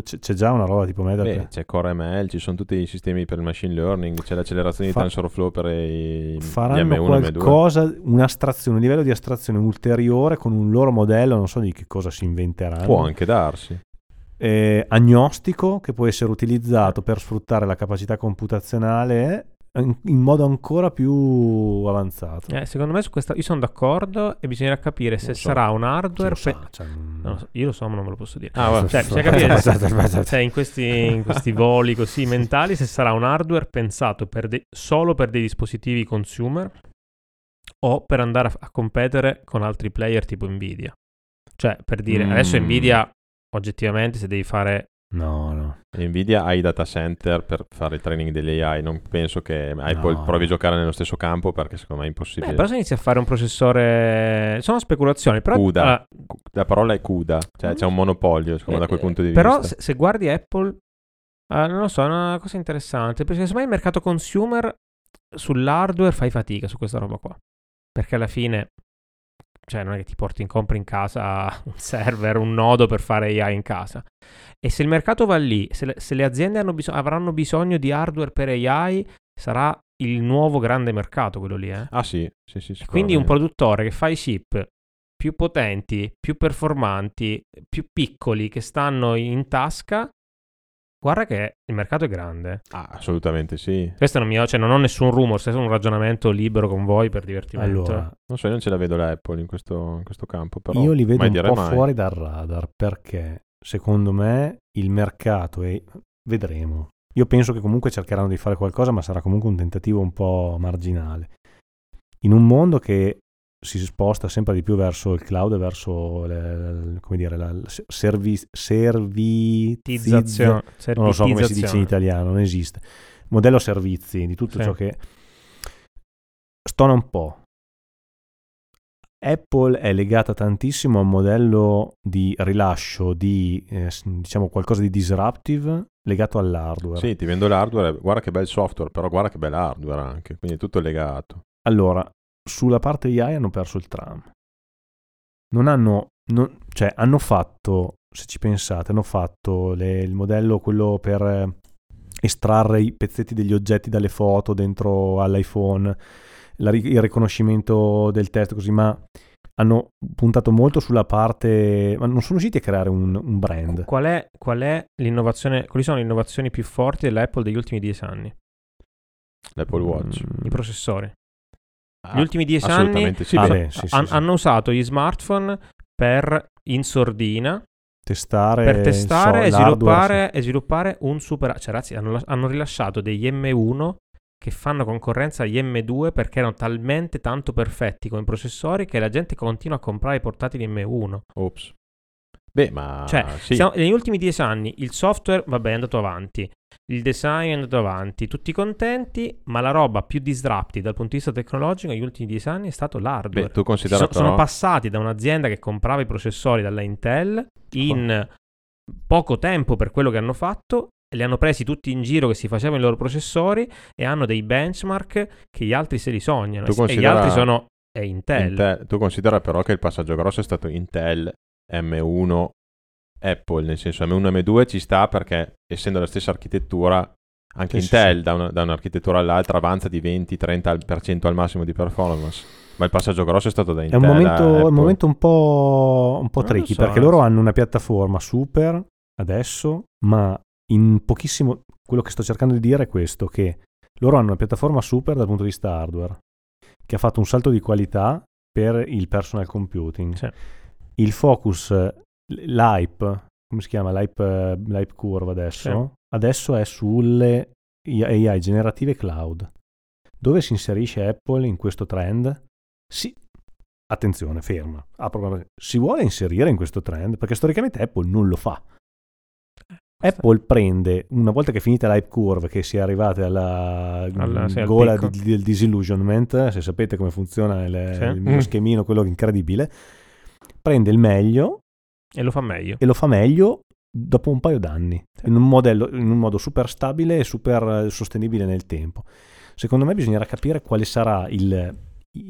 S1: C'è, c'è già una roba tipo metal.
S3: Beh,
S1: per-
S3: c'è Core ML, ci sono tutti i sistemi per il machine learning, c'è l'accelerazione
S1: Fa-
S3: di TensorFlow per i, gli
S1: faranno
S3: M1 M2.
S1: qualcosa, un'astrazione, un livello di astrazione ulteriore con un loro modello, non so di che cosa si inventeranno.
S3: Può anche darsi.
S1: Eh, agnostico che può essere utilizzato per sfruttare la capacità computazionale in, in modo ancora più avanzato.
S2: eh, secondo me su questa io sono d'accordo e bisognerà capire se
S3: so.
S2: sarà un hardware...
S1: sa,
S2: pe-
S1: cioè, Non
S2: lo so, io lo so, ma non ve lo posso dire.
S3: Ah, vabbè.
S2: Cioè, [LAUGHS] capire se, se in, questi, in questi voli così mentali se sarà un hardware pensato per de- solo per dei dispositivi consumer o per andare a, a competere con altri player tipo Nvidia. Cioè, per dire,
S3: Mm.
S2: adesso Nvidia oggettivamente se devi fare...
S1: No, no.
S3: Nvidia ha i data center per fare il training delle AI. Non penso che Apple
S1: No.
S3: provi a giocare nello stesso campo perché secondo me è
S2: Beh,
S3: impossibile.
S2: però se inizi a fare un processore... Sono speculazioni, però...
S3: CUDA.
S2: allora,
S3: La parola è CUDA, cioè c'è un monopolio secondo me, da quel
S2: Eh,
S3: punto di
S2: Però
S3: vista.
S2: se, se guardi Apple, eh, non lo so, è una cosa interessante. Perché secondo me il mercato consumer sull'hardware fai fatica su questa roba qua. Perché alla fine, cioè non è che ti porti in compra in casa [LAUGHS] un server, un nodo per fare AI in casa. E se il mercato va lì, se le, se le aziende hanno bis- avranno bisogno di hardware per AI, sarà il nuovo grande mercato quello lì, eh.
S3: Ah sì, sì, sì.
S2: Quindi un produttore che fa i chip più potenti, più performanti, più piccoli che stanno in tasca, guarda che il mercato è grande.
S3: Ah, assolutamente sì.
S2: Questo non, mi, cioè non ho nessun rumor, se è un ragionamento libero con voi per divertimento.
S1: Allora,
S3: Non so, io non ce la vedo l'Apple in questo, in questo campo, però
S1: io li vedo un po'
S3: mai.
S1: fuori dal radar perché secondo me il mercato è... Vedremo. Io penso che comunque cercheranno di fare qualcosa, ma sarà comunque un tentativo un po' marginale. In un mondo che si sposta sempre di più verso il cloud e verso le- come dire, la servi, servizizzazione.
S2: Servizio-
S1: non lo so come si dice in
S2: servitizzazione.
S1: italiano, non esiste. Modello servizi di tutto
S2: Sì.
S1: ciò che stona un po'. Apple è legata tantissimo a un modello di rilascio di eh, diciamo qualcosa di disruptive legato all'hardware.
S3: Sì, ti vendo l'hardware, guarda che bel software, però guarda che bel hardware anche, quindi è tutto legato.
S1: Allora, sulla parte AI hanno perso il tram. Non hanno, non- cioè hanno fatto, se ci pensate, hanno fatto le- il modello quello per eh, estrarre i pezzetti degli oggetti dalle foto dentro all'iPhone, la il riconoscimento del testo così, ma hanno puntato molto sulla parte, ma non sono riusciti a creare un, un brand.
S2: Qual è, qual è l'innovazione, quali sono le innovazioni più forti dell'Apple degli ultimi dieci anni?
S3: L'Apple Watch.
S1: Mm,
S2: I processori.
S3: Ah,
S2: Gli ultimi dieci anni
S3: sì.
S1: Ah,
S3: beh,
S1: sì,
S2: han- hanno usato gli smartphone per in sordina
S1: testare,
S2: per testare e,
S1: so- l'hardware,
S2: sviluppare, e sviluppare un super... Cioè ragazzi, hanno, hanno rilasciato degli M1 che fanno concorrenza agli M2 perché erano talmente tanto perfetti come processori che la gente continua a comprare i portatili M1.
S3: Ops. Beh, ma
S2: Cioè,
S3: sì.
S2: siamo- negli ultimi dieci anni il software, vabbè, è andato avanti, il design è andato avanti, tutti contenti, ma la roba più disruptive dal punto di vista tecnologico negli ultimi dieci anni è stato l'hardware.
S3: Beh, tu
S2: Si
S3: considera
S2: so- sono passati da un'azienda che comprava i processori dalla Intel in poco tempo per quello che hanno fatto. Li hanno presi tutti in giro che si facevano i loro processori e hanno dei benchmark che gli altri se li sognano.
S3: Tu
S2: E gli altri sono è Intel.
S3: Intel- tu considera però che il passaggio grosso è stato Intel M1 Apple, nel senso M1 e M2 ci sta perché essendo la stessa architettura anche
S1: Sì, sì,
S3: Intel
S1: sì.
S3: Da, una- da un'architettura all'altra avanza di 20-30% al massimo di performance. Ma il passaggio grosso è stato da
S1: È
S3: Intel
S1: un
S3: a
S1: momento, è un momento un po', un po' tricky
S2: so,
S1: perché
S2: eh.
S1: loro hanno una piattaforma super adesso, ma in pochissimo. Quello che sto cercando di dire è questo: che loro hanno una piattaforma super dal punto di vista hardware, che ha fatto un salto di qualità per il personal computing.
S2: Sì.
S1: Il focus, l'hype, come si chiama? L'hype, l'hype curve adesso, adesso è sulle AI generative cloud. Dove si inserisce Apple in questo trend? Sì, attenzione, ferma. una- Si vuole inserire in questo trend perché storicamente Apple non lo fa. Apple prende, una volta che è finita l'hype curve, che si è arrivati alla
S2: Alla- sì, al
S1: gola di- del disillusionment, se sapete come funziona il,
S2: Sì.
S1: il mio
S3: Mm.
S1: schemino, quello incredibile, prende il meglio
S2: E lo fa meglio.
S1: e lo fa meglio dopo un paio d'anni, in un, modello, in un modo super stabile e super eh, sostenibile nel tempo. Secondo me bisognerà capire quale sarà il-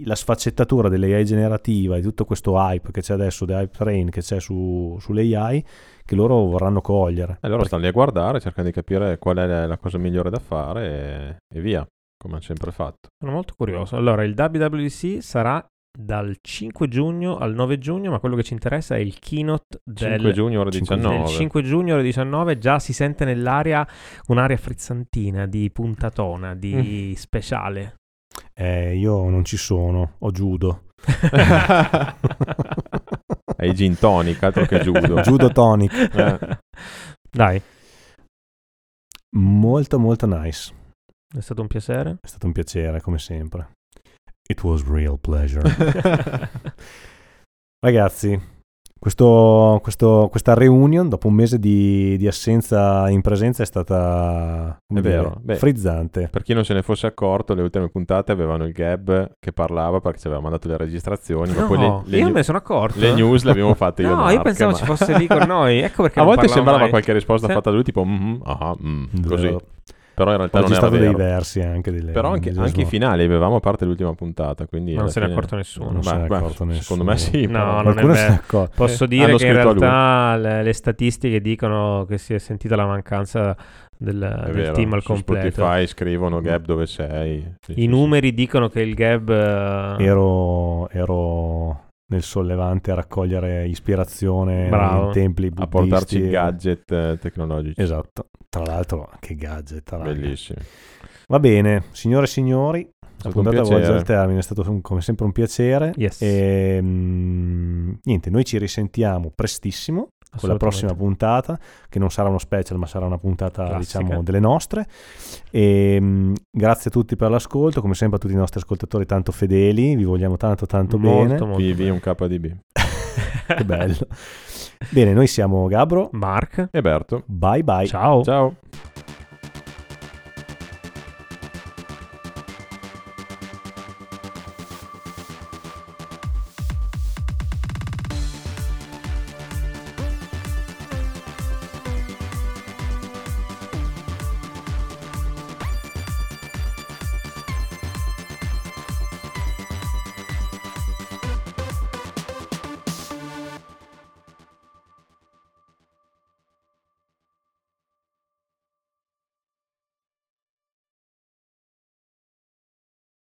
S1: la sfaccettatura dell'AI generativa e tutto questo hype che c'è adesso, the hype train che c'è su, sull'AI, che loro vorranno cogliere.
S3: E loro stanno lì a guardare, cercano di capire qual è la- la cosa migliore da fare e, e via, come hanno sempre fatto.
S2: Sono molto curioso. Allora, il WWDC sarà dal 5 giugno al 9 giugno, ma quello che ci interessa è il keynote
S3: 5
S2: del,
S3: giugno ore
S1: 5
S3: 19.
S2: del 5 giugno alle 19. Già si sente nell'aria un'aria frizzantina, di puntatona, di
S3: Mm.
S2: speciale.
S1: Eh, io non ci sono, ho judo. [LAUGHS]
S3: È i gin tonic, altro che judo.
S1: Judo tonic.
S3: Eh.
S2: Dai,
S1: Molto molto nice.
S2: è stato un piacere.
S1: È stato un piacere come sempre. It was real pleasure. [LAUGHS] Ragazzi, questo- questo- questa reunion dopo un mese di, di assenza in presenza è stata
S3: È
S1: dire,
S3: vero, beh.
S1: frizzante.
S3: Per chi non se ne fosse accorto, le ultime puntate avevano il Gab che parlava perché ci aveva mandato le registrazioni, ma
S2: No,
S3: poi le, le
S2: io
S3: new-
S2: me ne sono accorto.
S3: le news le abbiamo fatte io [LAUGHS]
S2: No,
S3: Mark,
S2: io pensavo
S3: ma-
S2: ci fosse lì con noi. Ecco [LAUGHS] perché
S3: A
S2: non
S3: volte sembrava
S2: mai.
S3: qualche risposta
S2: Sì.
S3: fatta da lui, tipo "Mhm, ah, mm", così. Però in
S1: Ho
S3: realtà non era
S1: registrato dei
S3: vero.
S1: versi anche. Delle,
S3: Però anche, anche i finali avevamo a parte l'ultima puntata, quindi
S2: non se ne è accorto nessuno.
S1: Non se ne è accorto
S3: beh, Secondo
S1: nessuno.
S3: me sì.
S2: No, non è
S1: se accorto.
S2: Posso
S3: Eh,
S2: dire
S3: hanno
S2: che in realtà le, le statistiche dicono che si è sentita la mancanza del, del
S3: vero,
S2: team al
S3: su
S2: completo.
S3: Spotify scrivono Gab dove sei. Sì,
S2: I
S3: sì,
S2: numeri dicono che il Gab eh,
S1: Ero, ero nel sollevante a raccogliere ispirazione
S2: Bravo.
S1: in templi
S3: sì. A
S1: buddisti.
S3: portarci gadget eh, tecnologici.
S1: Esatto. Tra l'altro, che gadget. raga.
S3: Bellissimi.
S1: Va bene, signore e signori, la puntata volge al termine, è stato un- come sempre un piacere.
S2: Yes.
S1: E, mm, niente, noi ci risentiamo prestissimo con la prossima puntata, che non sarà uno special, ma sarà una puntata,
S2: Classica.
S1: diciamo, delle nostre. E, mm, grazie a tutti per l'ascolto, come sempre a tutti i nostri ascoltatori tanto fedeli, vi vogliamo tanto tanto
S2: molto,
S1: bene.
S2: molto bene.
S3: un KDB. [LAUGHS]
S1: che bello. bene, noi siamo Gabro.
S2: Mark,
S3: E Berto.
S1: Bye bye.
S2: ciao.
S3: Ciao.